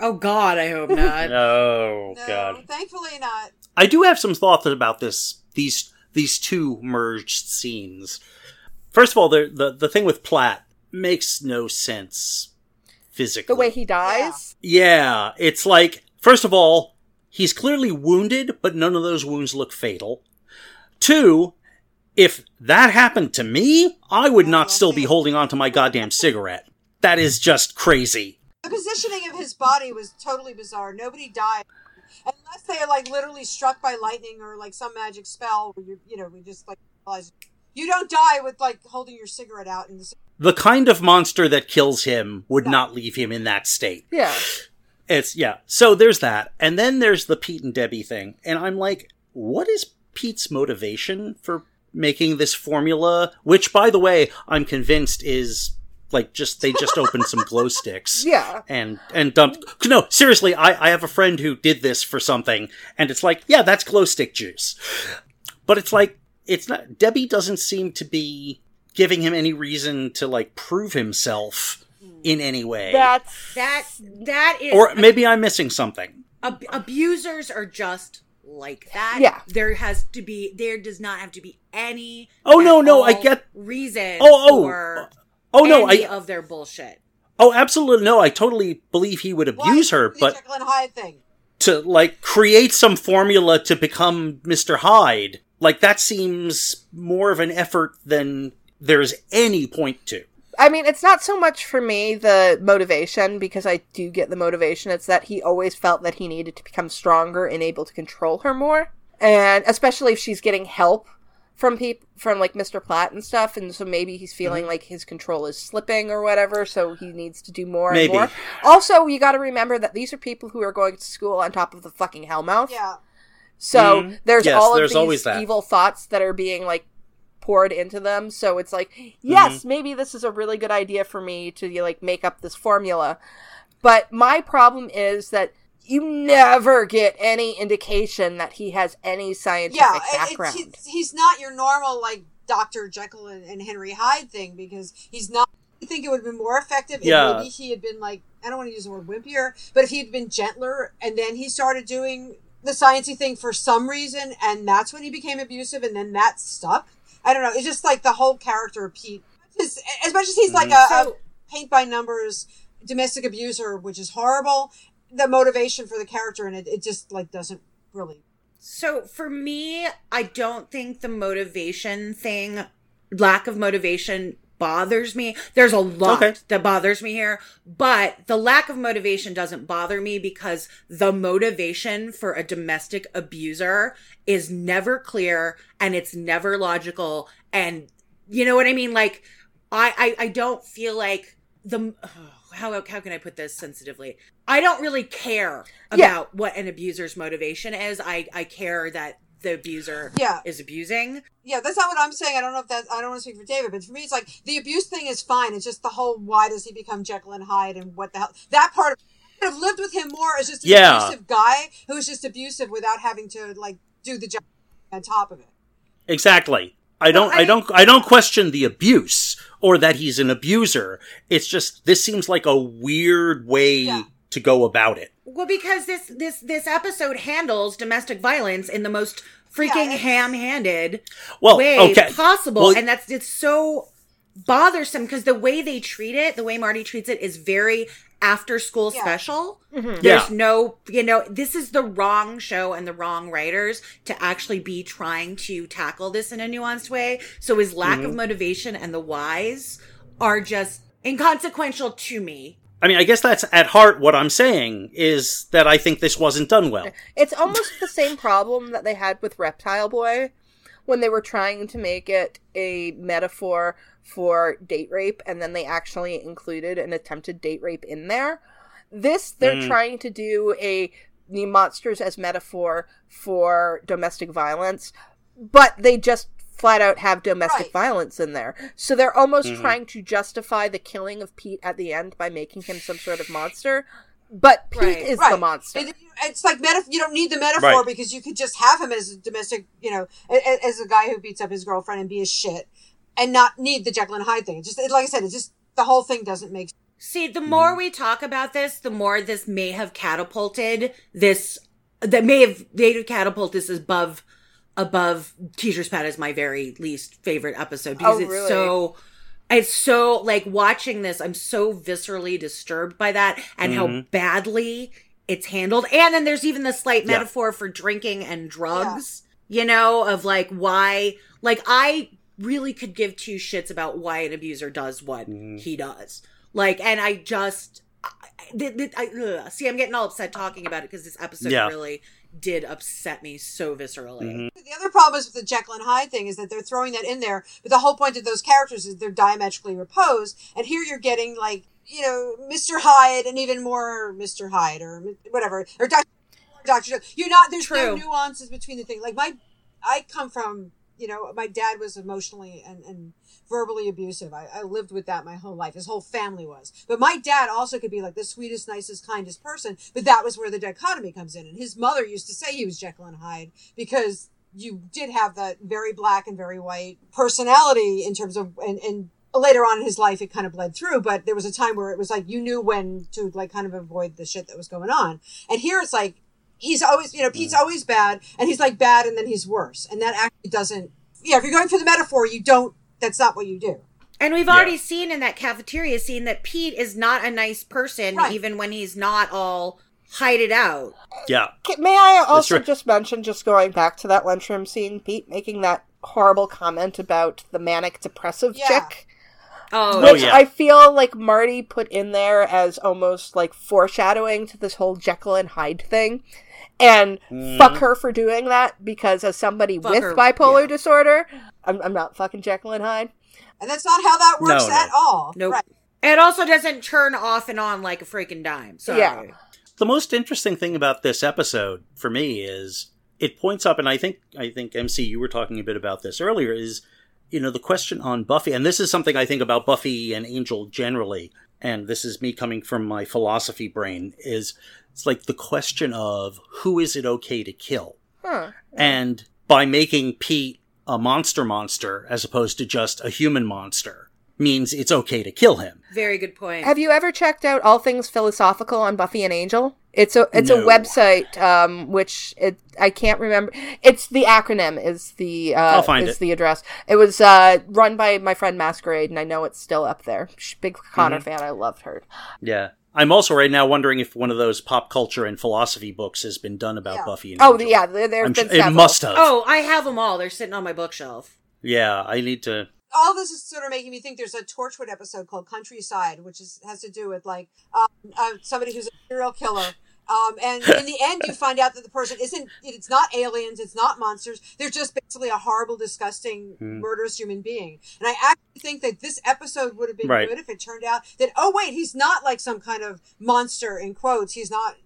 Oh God, I hope not. Oh No, god. thankfully not. I do have some thoughts about this these these two merged scenes. First of all, the the, the thing with Platt makes no sense physically. The way he dies. Yeah, it's like first of all, he's clearly wounded, but none of those wounds look fatal. Two, if that happened to me, I would not still be holding on to my goddamn cigarette. That is just crazy. The positioning of his body was totally bizarre. Nobody died. Unless they are like literally struck by lightning or like some magic spell where you you know, we just like realize you don't die with like holding your cigarette out in the The kind of monster that kills him would not leave him in that state. Yeah. It's yeah. So there's that, and then there's the Pete and Debbie thing, and I'm like, what is Pete's motivation for making this formula? Which, by the way, I'm convinced is like just they just opened some glow sticks, Yeah. and and dumped. No, seriously, I I have a friend who did this for something, and it's like, yeah, that's glow stick juice, but it's like it's not. Debbie doesn't seem to be giving him any reason to like prove himself in any way. That's That that is or maybe I'm missing something. ab- abusers are just like that. Yeah. There has to be there does not have to be any Oh, no, no, I get- reason Oh, oh, for Oh no, any I of their bullshit. oh absolutely no. I totally believe he would abuse Why her, but Jekyll Hyde thing. to like create some formula to become Mr. Hyde, like that seems more of an effort than there's any point to. I mean, it's not so much for me the motivation because I do get the motivation. It's that he always felt that he needed to become stronger and able to control her more, and especially if she's getting help from people from like Mr. Platt and stuff, and so maybe he's feeling Mm-hmm. like his control is slipping or whatever, so he needs to do more Maybe. and more. Also, you got to remember that these are people who are going to school on top of the fucking Hellmouth. Yeah. So Mhm. there's Yes, all of there's these always evil thoughts that are being like poured into them. So it's like, yes, Mm-hmm. maybe this is a really good idea for me to like make up this formula. But my problem is that you never get any indication that he has any scientific Yeah, background. it's, he's not your normal like Doctor Jekyll and, and Henry Hyde thing because he's not. I think it would have been more effective if Yeah. maybe he had been like I don't want to use the word wimpier, but if he had been gentler and then he started doing the sciencey thing for some reason, and that's when he became abusive, and then that stuck. I don't know. It's just like the whole character of Pete, as, as much as he's like a, mm-hmm. So- a paint by numbers domestic abuser, which is horrible. The motivation for the character and it, it just like doesn't really So for me, I don't think the motivation thing, lack of motivation bothers me. There's a lot Okay. that bothers me here, but the lack of motivation doesn't bother me because the motivation for a domestic abuser is never clear and it's never logical and you know what I mean like I I, I don't feel like the oh, how how can I put this sensitively? I don't really care Yeah. about what an abuser's motivation is. I I care that the abuser Yeah. is abusing. Yeah, that's not what I'm saying. I don't know if that I don't want to speak for David, but for me, it's like the abuse thing is fine. It's just the whole why does he become Jekyll and Hyde and what the hell that part of I've lived with him more as just an Yeah. abusive guy who's just abusive without having to like do the job on top of it. Exactly. I don't Well, I, I- don't I don't question the abuse or that he's an abuser. It's just this seems like a weird way Yeah. to go about it. Well, because this this this episode handles domestic violence in the most freaking it's- ham-handed Well, way okay. possible, Well- and that's it's so bothersome because the way they treat it, the way Marti treats it, is very after school Yeah. special. There's Yeah. no, you know, this is the wrong show and the wrong writers to actually be trying to tackle this in a nuanced way. So his lack Mm-hmm. of motivation and the whys are just inconsequential to me. I mean, I guess that's at heart what I'm saying is that I think this wasn't done well. It's almost the same problem that they had with Reptile Boy when they were trying to make it a metaphor for date rape and then they actually included an attempted date rape in there. This they're Mm. trying to do a the monsters as metaphor for domestic violence, but they just flat out have domestic Right. violence in there. So they're almost Mhm. trying to justify the killing of Pete at the end by making him some sort of monster. But Pete Right. is the monster. It- it's like meta- you don't need the metaphor Right. because you could just have him as a domestic, you know, a- a- as a guy who beats up his girlfriend and be a shit, and not need the Jekyll and Hyde thing. It just it, like I said, it just the whole thing doesn't make. sense. See, the more we talk about this, the more this may have catapulted this. That may have may have catapulted this above above Teacher's Pet is my very least favorite episode because Oh, it's so. It's so like watching this. I'm so viscerally disturbed by that and how Mhm. badly it's handled. And then there's even the slight Yeah. metaphor for drinking and drugs. You know, of like why, like I really could give two shits about why an abuser does what Mhm. he does. Like, and I just, I, th- th- I, see, I'm getting all upset talking about it because this episode Yeah. really did upset me so viscerally. Mhm. The other problem is with the Jekyll and Hyde thing is that they're throwing that in there, but the whole point of those characters is they're diametrically opposed, and here you're getting like you know Mr. Hyde and even more Mr. Hyde or whatever or Doctor Doctor. You're not there's no nuances between the thing. Like my, I come from you know my dad was emotionally and and verbally abusive. I, I lived with that my whole life. His whole family was. But my dad also could be like the sweetest, nicest, kindest person. But that was where the dichotomy comes in. And his mother used to say he was Jekyll and Hyde because you did have that very black and very white personality in terms of and, and later on in his life it kind of bled through but there was a time where it was like you knew when to like kind of avoid the shit that was going on and here it's like he's always you know pete's always bad and he's like bad and then he's worse and that actually doesn't yeah if you're going for the metaphor you don't that's not what you do And we've Yeah. already seen in that cafeteria scene that Pete is not a nice person, Right. even when he's not all hide it out. Yeah. May I also right. just mention, just going back to that lunchroom scene, Pete making that horrible comment about the manic depressive Yeah. chick, Oh, Oh, which yeah. I feel like Marti put in there as almost like foreshadowing to this whole Jekyll and Hyde thing. And Mhm. fuck her for doing that because as somebody Fuck with her, bipolar yeah. disorder, I'm, I'm not fucking Jekyll and Hyde. and that's not how that works No, no. at all Nope. Right. It also doesn't turn off and on like a freaking dime. So Yeah. The most interesting thing about this episode for me is it points up, and I think I think MC, you were talking a bit about this earlier. Is you know the question on Buffy, and this is something I think about Buffy and Angel generally, and this is me coming from my philosophy brain. Is it's like the question of who is it okay to kill, Huh. and by making Pete a monster monster as opposed to just a human monster means it's okay to kill him. Very good point. Have you ever checked out All Things Philosophical on Buffy and Angel? It's a it's No. a website um which it I can't remember. It's the acronym is the uh I'll find is it. the address. It was uh run by my friend Masquerade and I know it's still up there. Big Connor Mm-hmm. fan. I loved her. Yeah. I'm also right now wondering if one of those pop culture and philosophy books has been done about Yeah. Buffy and Oh Angel. yeah, there, there's I'm been sure- it must have. oh, I have them all. They're sitting on my bookshelf. Yeah, I need to. all this is sort of making me think there's a Torchwood episode called Countryside, which is has to do with like um, uh, somebody who's a serial killer. Um, and in the end, you find out that the person isn't, it's not aliens, it's not monsters. They're just basically a horrible, disgusting, Hmm. murderous human being. And I actually think that this episode would have been Right. good if it turned out that, oh, wait, he's not like some kind of monster, in quotes. He's not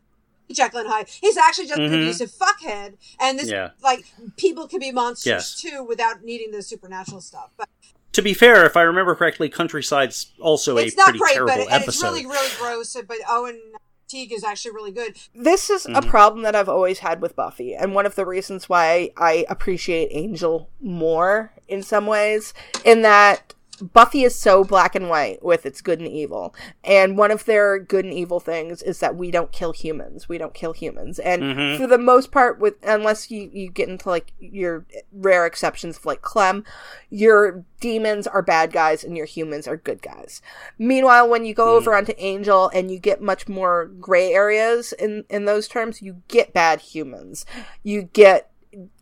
Jekyll and Hyde. He's actually just an Mhm. abusive fuckhead. And this, Yeah. like, people can be monsters Yes. too without needing the supernatural stuff. But To be fair, if I remember correctly, Countryside's also it's a pretty great, terrible but it, and episode. it's really, really gross. But Owen Teague is actually really good. This is a Mhm. problem that I've always had with Buffy, and one of the reasons why I appreciate Angel more in some ways, in that Buffy is so black and white with its good and evil. And one of their good and evil things is that we don't kill humans. We don't kill humans. And Mhm. for the most part, with unless you, you get into like your rare exceptions of like Clem, your demons are bad guys and your humans are good guys. Meanwhile, when you go over onto Angel and you get much more gray areas in in those terms, you get bad humans, you get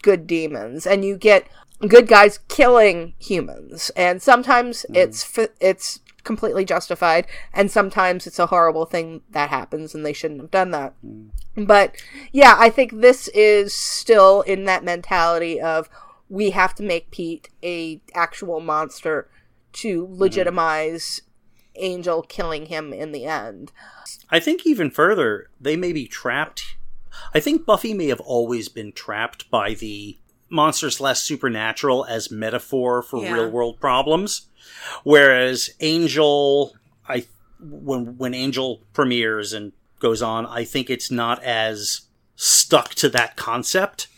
good demons, and you get good guys killing humans. And sometimes hmm. it's fi- it's completely justified, and sometimes it's a horrible thing that happens, and they shouldn't have done that. Hmm. But yeah, I think this is still in that mentality of we have to make Pete a actual monster to hmm. legitimize Angel killing him in the end. I think even further, they may be trapped. I think Buffy may have always been trapped by the monsters less supernatural as metaphor for Yeah. real world problems, whereas Angel, I when when Angel premieres and goes on, I think it's not as stuck to that concept.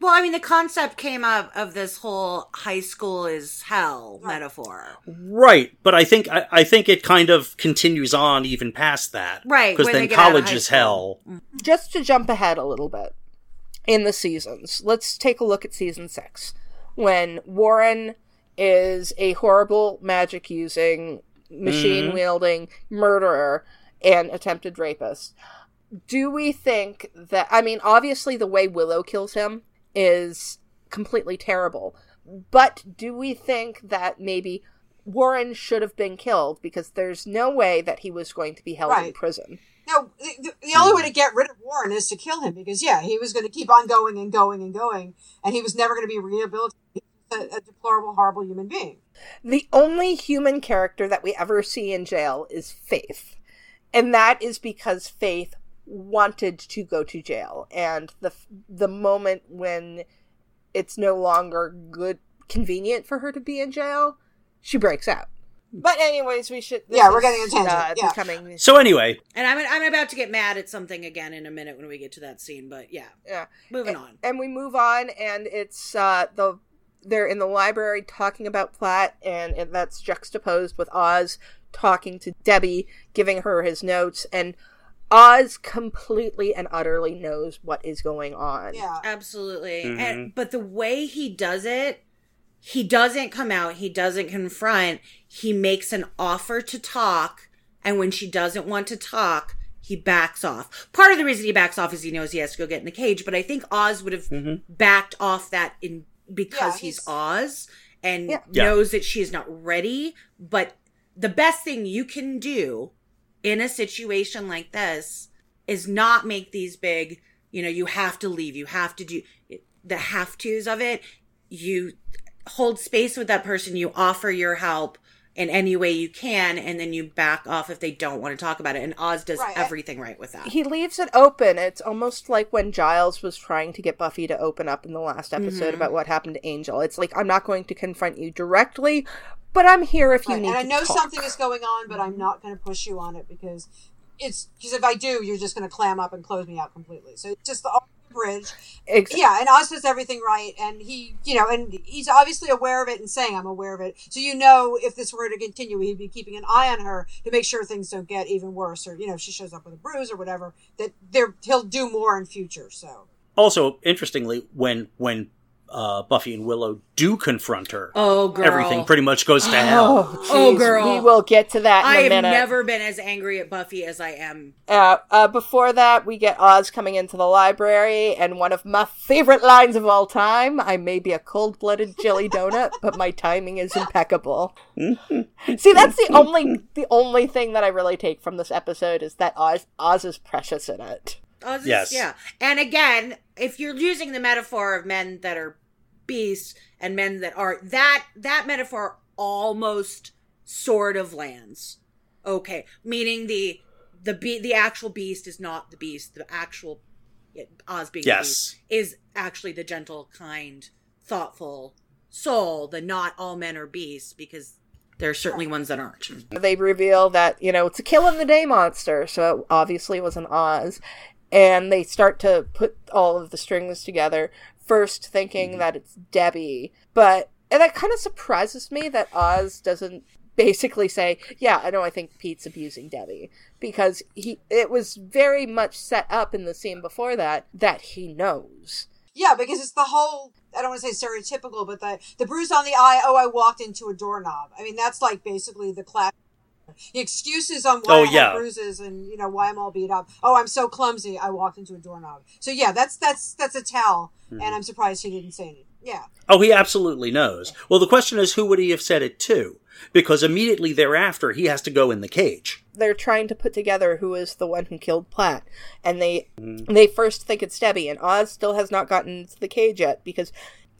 Well, I mean, the concept came up of this whole high school is hell metaphor. Right, but I think I, I think it kind of continues on even past that. Right, because then get out of college is hell. just to jump ahead a little bit in the seasons, let's take a look at season six when Warren is a horrible magic using, machine mm-hmm. wielding murderer and attempted rapist. Do we think that, I mean, obviously the way Willow kills him is completely terrible, but do we think that maybe Warren should have been killed because there's no way that he was going to be held in prison? No, the, the, only way to get rid of Warren is to kill him because yeah, he was going to keep on going and going and going, and he was never going to be rehabilitated. A, a deplorable, horrible human being. The only human character that we ever see in jail is Faith. And that is because Faith wanted to go to jail. And the the moment when it's no longer good convenient for her to be in jail, she breaks out. But anyways, we should Yeah, we're getting a tangent, Uh, yeah. becoming So anyway, And I'm I'm about to get mad at something again in a minute when we get to that scene. But yeah, yeah. moving on. and we move on and it's uh the they're in the library talking about Platt and, and that's juxtaposed with Oz talking to Debbie giving her his notes and Oz completely and utterly knows what is going on. Yeah, Absolutely. Mhm. And but the way he does it, he doesn't come out, he doesn't confront, he makes an offer to talk, and when she doesn't want to talk, he backs off. Part of the reason he backs off is he knows he has to go get in the cage, but I think Oz would have mm-hmm. backed off that in because Yeah, he's, he's- Oz and Yeah. Yeah. knows that she is not ready, but the best thing you can do in a situation like this is not make these big, you know, you have to leave, you have to do the have tos of it. You hold space with that person, you offer your help in any way you can, and then you back off if they don't want to talk about it. And Oz does Right. everything right with that. He leaves it open. It's almost like when Giles was trying to get Buffy to open up in the last episode Mm-hmm. about what happened to Angel. It's like I'm not going to confront you directly, but I'm here if you right. need and I know talk. something is going on, but I'm not going to push you on it because it's because if I do, you're just going to clam up and close me out completely. So it's just the bridge. Ex- Yeah, and Oz does everything right, and he, you know, and he's obviously aware of it and saying, "I'm aware of it." So you know, if this were to continue, he'd be keeping an eye on her to make sure things don't get even worse, or you know, if she shows up with a bruise or whatever, that there he'll do more in future. So also interestingly, when when uh, Buffy and Willow do confront her, oh, girl. everything pretty much goes to hell. Oh, Oh, girl. We will get to that in I a have minute. never been as angry at Buffy as I am. Uh, uh, before that, we get Oz coming into the library, and one of my favorite lines of all time I may be a cold blooded jelly donut, but my timing is impeccable. See, that's the only the only thing that I really take from this episode is that Oz, Oz is precious in it. Oz is- Yes. Yeah. And again, if you're using the metaphor of men that are beasts and men that are that that metaphor almost sort of lands. Okay. Meaning the the be- the actual beast is not the beast. The actual Oz being the Yes. beast is actually the gentle, kind, thoughtful soul. The not all men are beasts because there are certainly ones that aren't. They reveal that, you know, it's a kill in the day monster, so it obviously it was an Oz. And they start to put all of the strings together, first thinking mm-hmm. that it's Debbie. But, and that kind of surprises me that Oz doesn't basically say, yeah, I know I think Pete's abusing Debbie. Because he, it was very much set up in the scene before that, that he knows. yeah, because it's the whole. I don't want to say stereotypical, but the the bruise on the eye. Oh, I walked into a doorknob. I mean, that's like basically the class. The excuses on why Oh, I have yeah. bruises and you know why I'm all beat up. Oh, I'm so clumsy. I walked into a doorknob. So yeah, that's that's that's a tell, Hmm. and I'm surprised he didn't say anything. Yeah, Oh, he absolutely knows. Well, the question is, who would he have said it to? because immediately thereafter he has to go in the cage. They're trying to put together who is the one who killed Platt, and they they first think it's Debbie, and Oz still has not gotten into the cage yet because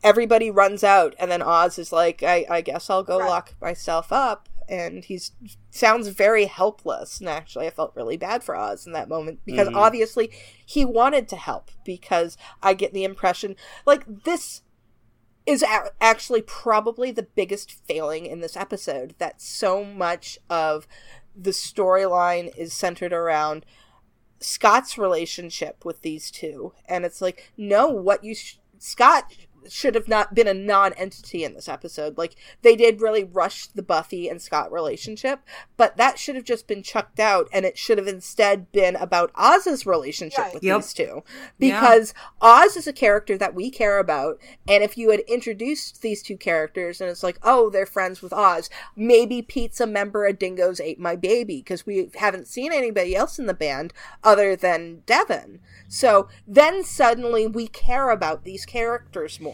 everybody runs out, and then Oz is like, "I, I guess I'll go Right. lock myself up." And he's sounds very helpless, and actually, I felt really bad for Oz in that moment because mm. obviously he wanted to help. Because I get the impression, like this is a- actually probably the biggest failing in this episode that so much of the storyline is centered around Scott's relationship with these two and it's like no what you sh- Scott should have not been a non-entity in this episode like they did really rush the Buffy and Scott relationship but that should have just been chucked out and it should have instead been about Oz's relationship Right. with Yep. these two because Oz is a character that we care about, and if you had introduced these two characters and it's like, oh, they're friends with Oz, maybe Pete's a member of Dingoes Ate My Baby, because we haven't seen anybody else in the band other than Devon. So then suddenly we care about these characters more.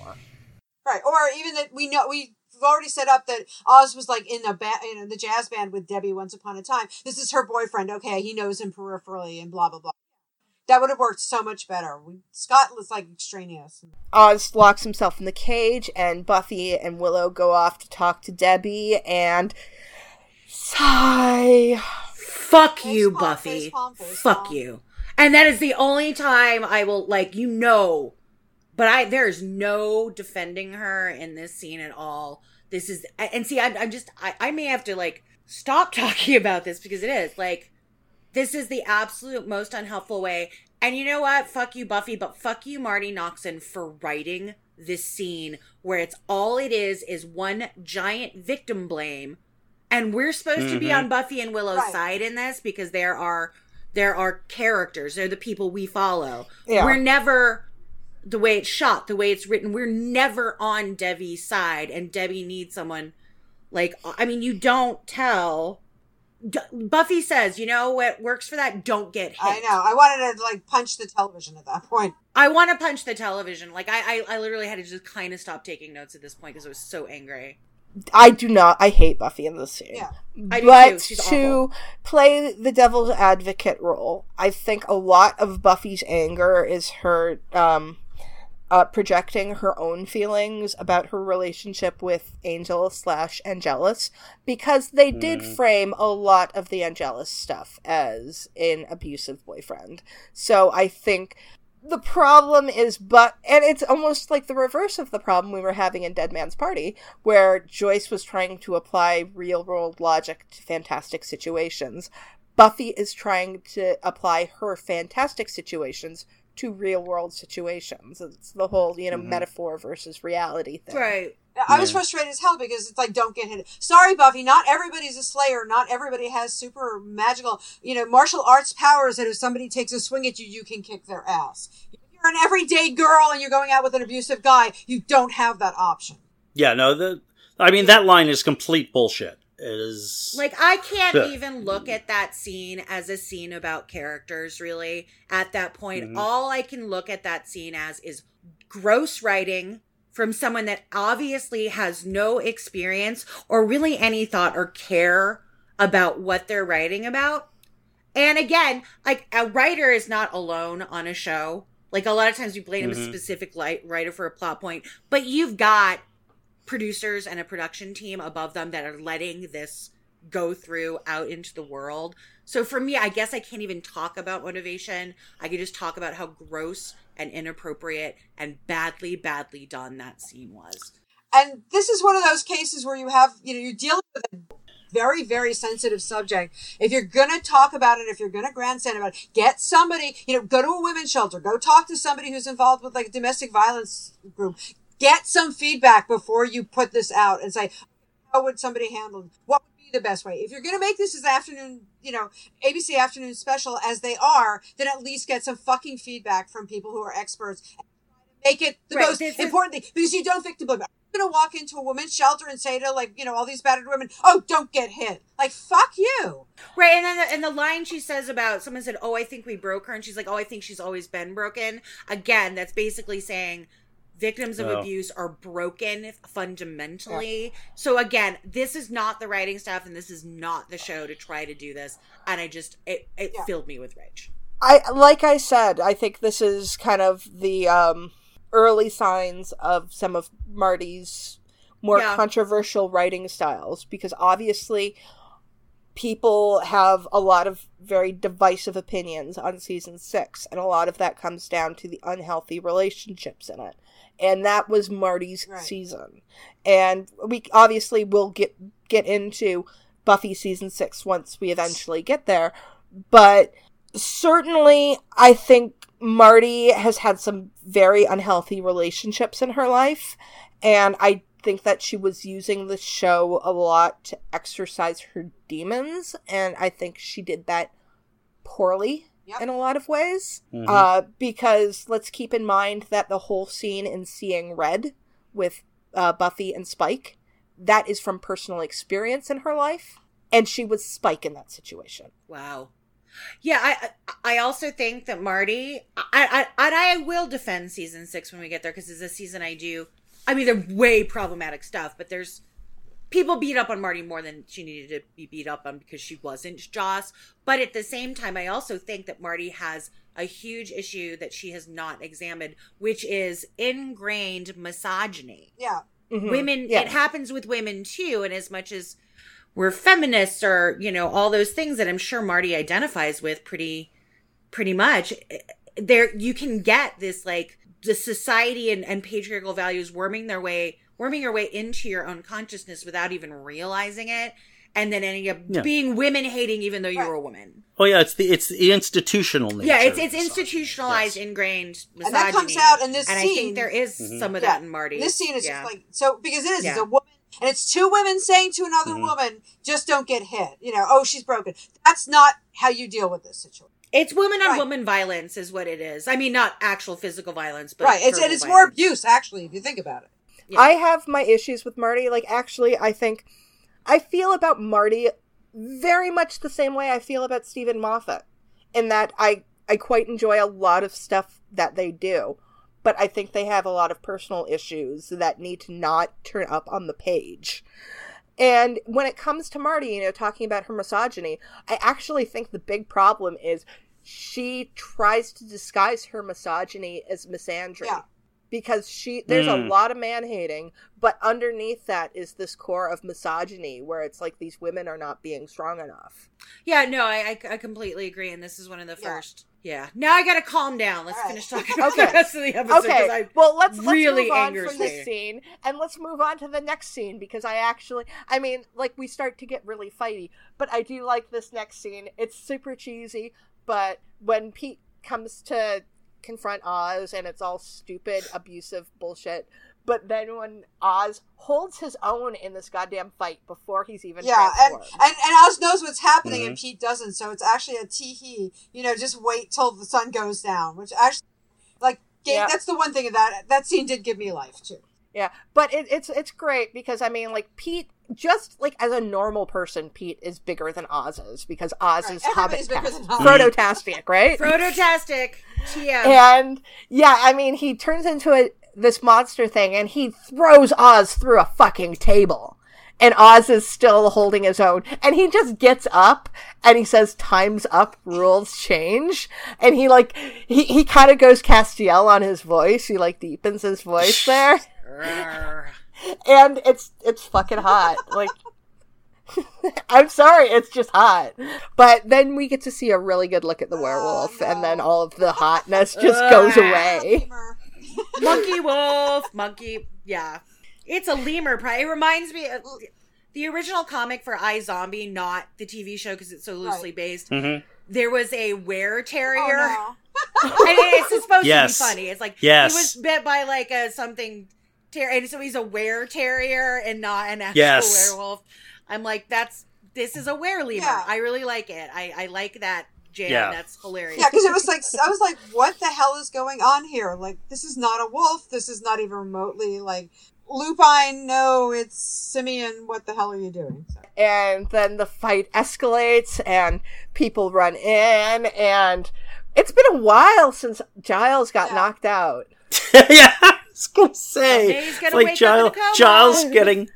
Right. Or even that we know we. We've already set up that Oz was like in a ba- in the jazz band with Debbie once upon a time. This is her boyfriend. Okay, he knows him peripherally and blah blah blah. That would have worked so much better. We, Scott was like extraneous. Oz locks himself in the cage, and Buffy and Willow go off to talk to Debbie, and sigh. Fuck Face you, palm, Buffy. face palm, face Fuck palm. you. And that is the only time I will like you know, but I there is no defending her in this scene at all. This is and see I'm, I'm just I, I may have to like stop talking about this because it is like this is the absolute most unhelpful way. And you know what? Fuck you, Buffy, but fuck you, Marti Noxon, for writing this scene where it's all it is is one giant victim blame. And we're supposed to be mm-hmm. on Buffy and Willow's Right. side in this because there are there are characters, they're the people we follow. Yeah. We're never the way it's shot, the way it's written, we're never on Debbie's side, and Debbie needs someone like I mean, you don't tell. D- Buffy says, "You know what works for that? Don't get hit." I know. I wanted to like punch the television at that point. I want to punch the television. Like I, I, I literally had to just kind of stop taking notes at this point because I was so angry. I do not. I hate Buffy in this scene. Yeah. I do but too. She's to awful. play the devil's advocate role, I think a lot of Buffy's anger is her um, uh, projecting her own feelings about her relationship with Angel slash Angelus because they did frame a lot of the Angelus stuff as an abusive boyfriend. So I think the problem is but and it's almost like the reverse of the problem we were having in dead man's party where joyce was trying to apply real world logic to fantastic situations buffy is trying to apply her fantastic situations to real world situations it's the whole you know mm-hmm. metaphor versus reality thing Right. I was frustrated as hell because it's like, don't get hit. Sorry, Buffy, not everybody's a slayer. Not everybody has super magical, you know, martial arts powers that if somebody takes a swing at you, you can kick their ass. If you're an everyday girl and you're going out with an abusive guy, you don't have that option. Yeah, no, the I mean that line is complete bullshit. It is Like I can't even look at that scene as a scene about characters. Really, at that point, Mhm. all I can look at that scene as is gross writing from someone that obviously has no experience or really any thought or care about what they're writing about. And again, like a writer is not alone on a show. Like a lot of times we blame a Mhm. specific light writer for a plot point, but you've got producers and a production team above them that are letting this go through out into the world. So for me, I guess I can't even talk about motivation. I can just talk about how gross and inappropriate and badly, badly done that scene was. And this is one of those cases where you have, you know, you're dealing with a very, very sensitive subject. If you're going to talk about it, if you're going to grandstand about it, get somebody, you know, go to a women's shelter, go talk to somebody who's involved with like a domestic violence group. Get some feedback before you put this out and say, oh, how would somebody handle it? What would be the best way? If you're going to make this as afternoon, you know, ABC afternoon special as they are, then at least get some fucking feedback from people who are experts. Make it the Right, most this is- important thing because you don't victim blame. I'm going to walk into a woman's shelter and say to like, you know, all these battered women, oh, don't get hit. Like, fuck you. Right, and then the, and the line she says about someone said, "Oh, I think we broke her," and she's like, "Oh, I think she's always been broken." Again, that's basically saying victims of Oh. abuse are broken fundamentally. So again, this is not the writing stuff and this is not the show to try to do this. And I just it, it Yeah. filled me with rage. I like I said, I think this is kind of the um, early signs of some of Marti's more Yeah. controversial writing styles because obviously people have a lot of very divisive opinions on season 6 and a lot of that comes down to the unhealthy relationships in it. And that was Marti's Right. season. And we obviously will get get into Buffy season 6 once we eventually get there, but certainly I think Marti has had some very unhealthy relationships in her life and I think that she was using the show a lot to exercise her demons and I think she did that poorly Yep. in a lot of ways Mhm. uh, because let's keep in mind that the whole scene in Seeing Red with uh, Buffy and Spike that is from personal experience in her life and she was Spike in that situation Wow. Yeah, I I I also think that Marti, I I and I will defend season six when we get there because it's a season I do. I mean, they're way problematic stuff, but there's people beat up on Marti more than she needed to be beat up on because she wasn't Joss. But at the same time, I also think that Marti has a huge issue that she has not examined, which is ingrained misogyny Yeah. Mhm. women Yeah. it happens with women too and as much as we're feminists or you know all those things that i'm sure marti identifies with pretty pretty much eh, there you can get this like the society and, and patriarchal values worming their way worming your way into your own consciousness without even realizing it and then ending up Yeah. being women hating even though you were a woman Oh yeah, it's the it's the institutional nature. yeah it's it's institutionalized Yes. ingrained misogyny And that comes out in this and i scene. think there is some of Yeah. that in marti This scene is yeah. just like so because it is. It's a woman, and it's two women saying to another Mhm. woman, "Just don't get hit." You know, oh, she's broken. That's not how you deal with this situation. It's woman on Right. woman violence, is what it is. I mean, not actual physical violence, but right. It's and verbal it's more abuse actually if you think about it. Yeah. I have my issues with Marti. Like, actually, I think I feel about Marti very much the same way I feel about Steven Moffat, in that I I quite enjoy a lot of stuff that they do, but I think they have a lot of personal issues that need to not turn up on the page. And when it comes to Marti, you know, talking about her misogyny, I actually think the big problem is she tries to disguise her misogyny as misandry. Yeah. Because she there's a Mm. lot of man hating, but underneath that is this core of misogyny where it's like these women are not being strong enough. Yeah, no, I, I I completely agree, and this is one of the Yeah. first. Yeah. Now I gotta calm down. Let's All right. finish talking about Okay. the rest of the episode. 'cause Okay, I, well let's really let's move on angers from this scene and let's move on to the next scene because I actually, I mean, like we start to get really fighty, but I do like this next scene. It's super cheesy, but when Pete comes to confront Oz and it's all stupid, abusive bullshit. But then when Oz holds his own in this goddamn fight before he's even Yeah, and, and and Oz knows what's happening, and mm-hmm. Pete doesn't. So it's actually a tee hee. You know, just wait till the sun goes down. Which actually, like, gave, Yeah. that's the one thing of that that scene did give me life too. Yeah, but it, it's it's great because I mean, like Pete, just like as a normal person, Pete is bigger than Oz is because Oz Right, is everybody's Hobbit bigger than tastic, Frodo-tastic, right? Frodo-tastic. TM. and yeah, I mean, he turns into a this monster thing and he throws Oz through a fucking table. And Oz is still holding his own. And he just gets up and he says, Time's up, rules change. And he like, he, he kind of goes Castiel on his voice. He like deepens his voice there. And it's it's fucking hot. Like I'm sorry, it's just hot. But then we get to see a really good look at the werewolf, and then all of the hotness just goes away. Monkey wolf, monkey. Yeah, it's a lemur. Pri- It reminds me of the original comic for iZombie, not the TV show because it's so loosely Right. based. Mhm. There was a were terrier. Oh, and it's supposed Yes. to be funny. It's like Yes. he was bit by like a something ter- and so he's a were terrier and not an actual Yes. werewolf. I'm like, that's this is a were lemur. Yeah. I really like it. I, I like that jam. Yeah. That's hilarious. Yeah, because it was like I was like, what the hell is going on here? Like, this is not a wolf. This is not even remotely like lupine. No, it's simian. What the hell are you doing? So, And then the fight escalates, and people run in, and it's been a while since Giles got Yeah. knocked out. yeah. Was gonna say, Someday gonna like wake up Giles, in a coma. Giles getting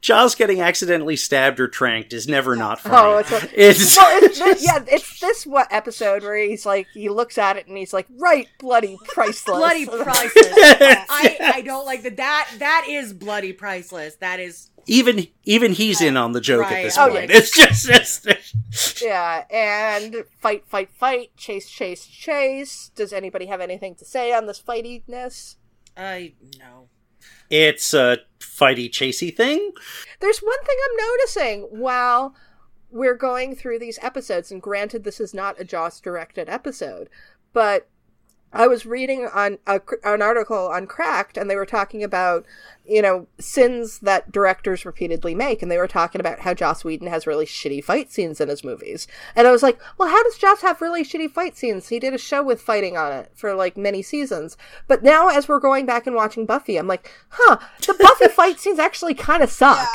Giles getting accidentally stabbed or tranked is never not oh, funny. Oh, it's a- it's, well, it's this, yeah, it's this what episode where he's like, he looks at it and he's like, right, bloody priceless, bloody priceless. I, I don't like that. That that is bloody priceless. That is even even he's in on the joke at Right. this Oh, point. yeah. It's just it's, yeah, and fight, fight, fight, chase, chase, chase. Does anybody have anything to say on this fightiness? I no. it's a fighty chasey thing. There's one thing I'm noticing while we're going through these episodes, and granted, this is not a Joss directed episode, but I was reading on a, an article on Cracked, and they were talking about, you know, sins that directors repeatedly make, and they were talking about how Joss Whedon has really shitty fight scenes in his movies. And I was like, well, how does Joss have really shitty fight scenes? He did a show with fighting on it for like many seasons. But now, as we're going back and watching Buffy, I'm like, huh, the Buffy fight scenes actually kind of suck.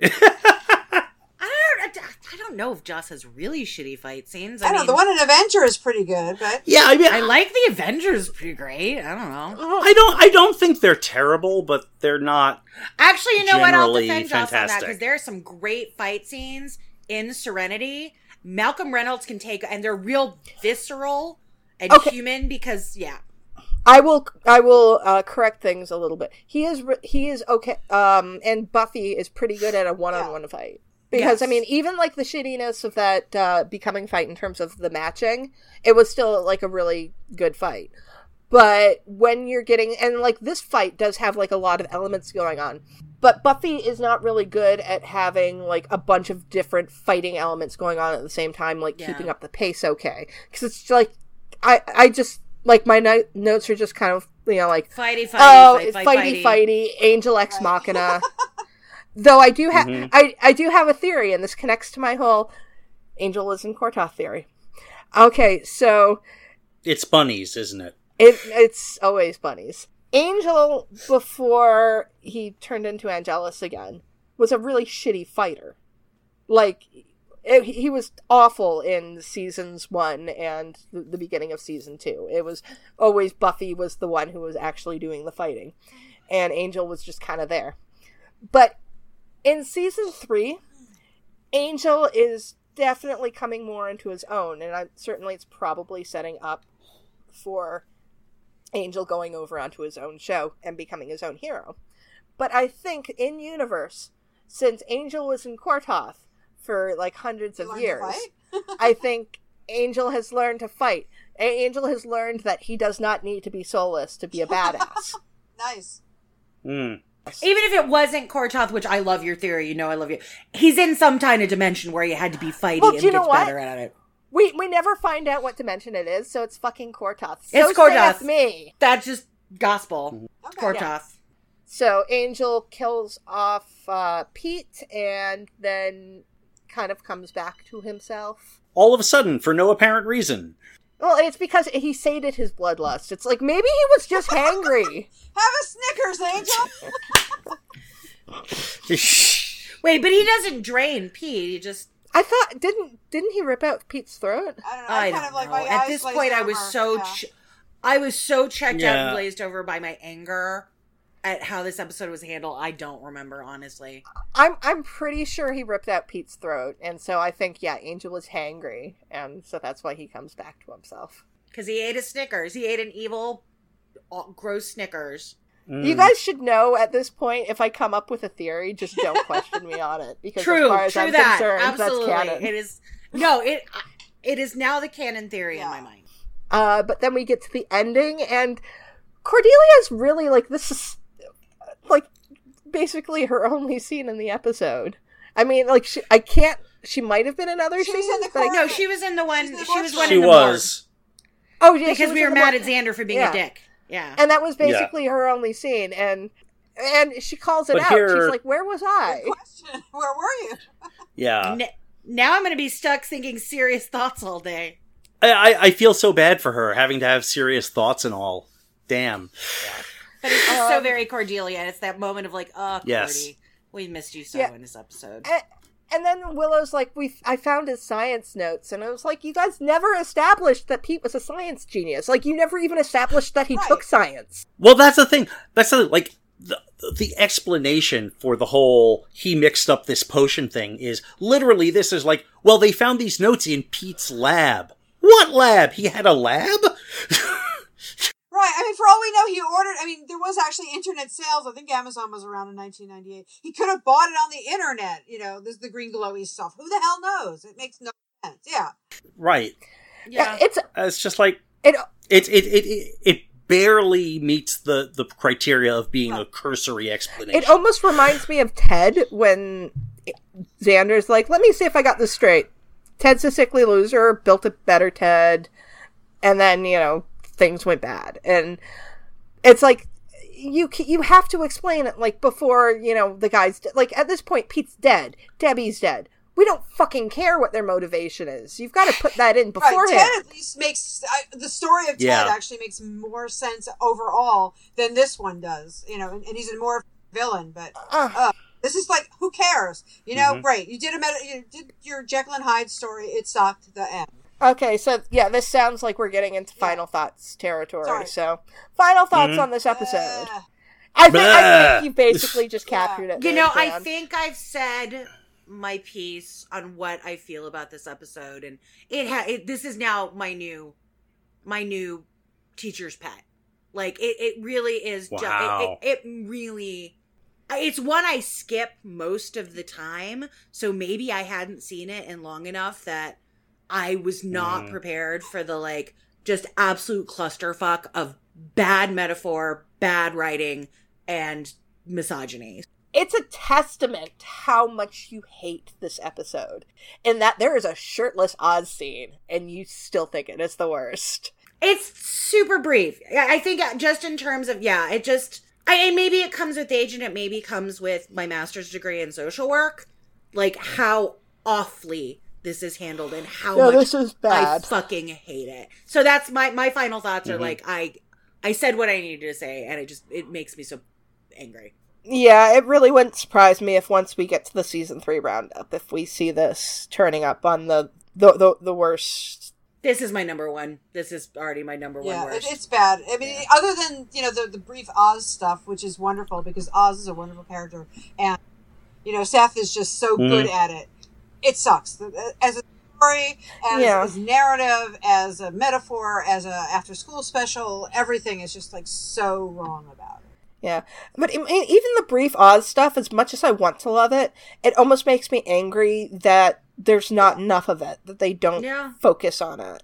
I don't. I don't know if Joss has really shitty fight scenes. I, I don't know. mean, The one in Avenger is pretty good, but Yeah, I mean, I like the Avengers pretty great. I don't know. I don't I don't think they're terrible, but they're not. Actually, you know what? I'll Generally defend Joss on that because there are some great fight scenes in Serenity. Malcolm Reynolds can take, and they're real visceral and Okay. human because yeah, I will I will uh, correct things a little bit. He is he is okay. Um, and Buffy is pretty good at a one on one fight because I mean even like the shittiness of that uh, becoming fight in terms of the matching, it was still like a really good fight. But when you're getting and like this fight does have like a lot of elements going on, but Buffy is not really good at having like a bunch of different fighting elements going on at the same time, like Yeah. keeping up the pace okay. Because it's like I I just like my no- notes are just kind of you know like fighty, fighty, oh fight, fight, fighty fighty. fighty angel ex machina. Though I do have mm-hmm. I I do have a theory, and this connects to my whole angel is in Quor'toth theory. Okay, so It's bunnies, isn't it? it it's always bunnies. Angel before he turned into Angelus again was a really shitty fighter. Like it, he was awful in seasons 1 and the, the beginning of season 2. It was always Buffy was the one who was actually doing the fighting and Angel was just kind of there. But in season 3 Angel is definitely coming more into his own and I'm, certainly it's probably setting up for Angel going over onto his own show and becoming his own hero. But I think in universe, since Angel was in Quor'toth for like hundreds of years. I think Angel has learned to fight. A- Angel has learned that he does not need to be soulless to be a badass. nice. Hmm. Even if it wasn't Quor'toth, which I love your theory, you know I love you. He's in some kind of dimension where he had to be fighting Well, and do you know gets what? better at it. we we never find out what dimension it is, so it's fucking Quor'toth. So It's Quor'toth. saith me. That's just gospel. It's Okay. Quor'toth. So Angel kills off uh, Pete and then kind of comes back to himself. All of a sudden, for no apparent reason. Well, it's because he sated his bloodlust. It's like maybe he was just hangry. Have a Snickers, Angel. Wait, but he doesn't drain Pete. He just I thought didn't didn't he rip out Pete's throat? I don't know. I I, don't kind of like know. At this glazed point, I was so, Yeah. ch- I was so checked out and glazed over by my anger at how this episode was handled. I don't remember honestly. I'm I'm pretty sure he ripped out Pete's throat, and so I think yeah, Angel was hangry, and so that's why he comes back to himself. Because he ate a Snickers. He ate an evil, uh, gross Snickers. Mm. You guys should know at this point if I come up with a theory, just don't question me on it because True, as far as true I'm that. concerned, Absolutely, that's canon. it is. No, it it is now the canon theory in my mind. Uh, but then we get to the ending, and Cordelia's really like this is like basically her only scene in the episode. I mean, like she, I can't. She might have been in other She was scenes, in the but I. No, she was in the one. She's the She was mortuary. one She in the was. oh yeah, because we were mad mor- at Xander for being Yeah. a dick. Yeah. and that was basically her only scene, and and she calls it But out. here- She's like, "Where was I?" Question. Where were you? Yeah. N- now I'm going to be stuck thinking serious thoughts all day. I, I, I feel so bad for her having to have serious thoughts and all. Damn. But it's just so um, very Cordelia. and It's that moment of like, oh, Cordy, Yes. we missed you so Yeah. in this episode. and, And then Willow's like, "We, I found his science notes," and I was like, "You guys never established that Pete was a science genius. Like, you never even established that he Right. took science." Well, that's the thing. That's the like the the explanation for the whole he mixed up this potion thing is literally this is like, well, they found these notes in Pete's lab. What lab? He had a lab? Right. I mean, for all we know, he ordered. I mean, there was actually internet sales. I think Amazon was around in 1998. He could have bought it on the internet. You know, this is the green glowy stuff. Who the hell knows? It makes no sense. Yeah. right. Yeah. it's It's just like it. it it it it, it barely meets the the criteria of being a cursory explanation. It almost reminds me of Ted when Xander's like, "Let me see if I got this straight." Ted's a sickly loser, built a better Ted, and then you know things went bad, and it's like you you have to explain it like before you know the guy's de- like at this point Pete's dead, Debbie's dead. We don't fucking care what their motivation is. You've got to put that in Right. beforehand. Ted at least makes I, the story of Ted Yeah. actually makes more sense overall than this one does. You know, and, and he's a more villain, but Ugh. uh, this is like, who cares? You know, Mhm. great. You did a meta, you did your Jekyll and Hyde story. It sucked. The end. Okay, so yeah, this sounds like we're getting into final thoughts territory. Sorry. So, final thoughts Mhm. on this episode. Uh, I think, I think you basically just captured it. You know, I Dan. think I've said my piece on what I feel about this episode, and it ha- it, this is now my new, my new teacher's pet. Like it, it really is. ju- Wow. it, it, it really, it's one I skip most of the time. So maybe I hadn't seen it in long enough that I was not Mhm. prepared for the like just absolute clusterfuck of bad metaphor, bad writing, and misogyny. it's a testament to how much you hate this episode, in that there is a shirtless Oz scene, and you still think it is the worst. It's super brief. Yeah, I think uh, just in terms of yeah, it just I and maybe it comes with age and it maybe comes with my master's degree in social work, like how awfully this is handled and how No, much this is bad. I fucking hate it. So that's my my final thoughts are Mhm. like I I said what I needed to say and it just it makes me so angry. Yeah, it really wouldn't surprise me if once we get to the season three roundup, if we see this turning up on the the the, the worst. This is my number one. This is already my number one yeah, worst. it's bad. I mean, other than you know the the brief Oz stuff, which is wonderful because Oz is a wonderful character, and you know Seth is just so Mhm. good at it. It sucks as a story, as, Yeah. as narrative, as a metaphor, as a after school special. Everything is just like so wrong about it. Yeah, but even the brief Oz stuff, as much as I want to love it, it almost makes me angry that there's not enough of it that they don't Yeah. focus on it.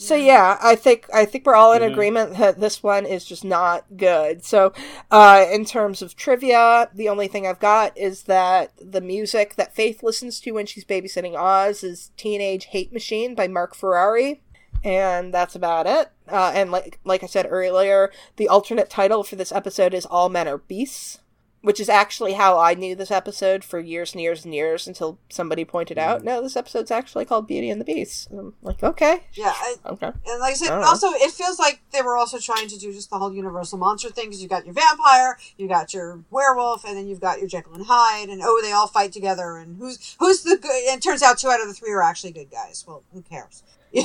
So yeah, I think I think we're all in agreement that this one is just not good. So, uh, in terms of trivia, the only thing I've got is that the music that Faith listens to when she's babysitting Oz is "Teenage Hate Machine" by Mark Ferrari, and that's about it. Uh, and like like I said earlier, the alternate title for this episode is "All Men Are Beasts." Which is actually how I knew this episode for years and years and years until somebody pointed out, mm. no, this episode's actually called Beauty and the Beast. And I'm like, okay, Yeah, I, okay. and like I said, I don't know. also it feels like they were also trying to do just the whole universal monster thing because you got your vampire, you got your werewolf, and then you've got your Jekyll and Hyde, and oh, they all fight together, and who's who's the good? And it turns out two out of the three are actually good guys. Well, who cares?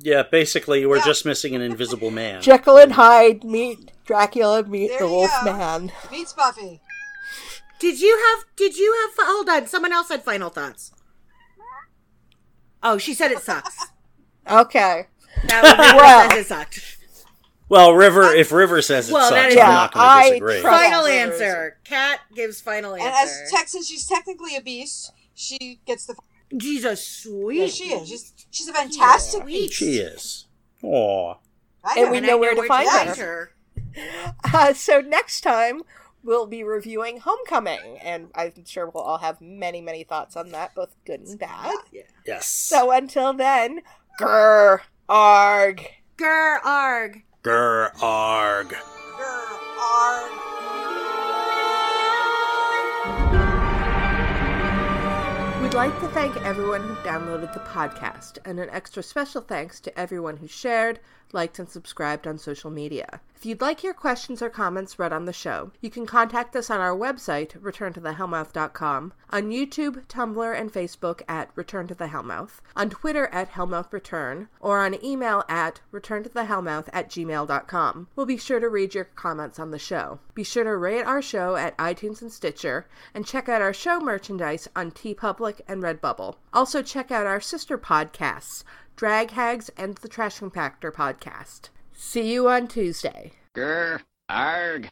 Yeah, basically, we're Yeah. just missing an invisible man. Jekyll and Hyde meet Dracula meet There the Wolf go. Man. Meets Buffy. Did you have? Did you have? Hold on. Someone else had final thoughts. Oh, she said it sucks. Okay. That was Well. says it sucked. Well, River, if River says it Well, sucks, that is- I'm Yeah, not going to disagree. Final answer. Cat gives final answer. And as tech, since she's technically a beast, she gets the. She's a sweet. Yeah, she is. She's she's a fantastic Sweet. beast. She is. Aw. I And know. we And know I where to find find her. Uh, so next time we'll be reviewing Homecoming, and I'm sure we'll all have many, many thoughts on that, both good and bad. Yes. So until then, grr, arg. Grr arg. Grr, arg. Grr, arg. We'd like to thank everyone who downloaded the podcast, and an extra special thanks to everyone who shared, liked, and subscribed on social media. If you'd like your questions or comments read on the show, you can contact us on our website, returntothehellmouth.com, on YouTube, Tumblr, and Facebook at Return to the Hellmouth, on Twitter at HellmouthReturn, or on email at returntothehellmouth at gmail.com. We'll be sure to read your comments on the show. Be sure to rate our show at iTunes and Stitcher, and check out our show merchandise on TeePublic and Redbubble. Also, check out our sister podcasts, Drag Hags and the Trash Compactor podcast. See you on Tuesday. Grr, arg.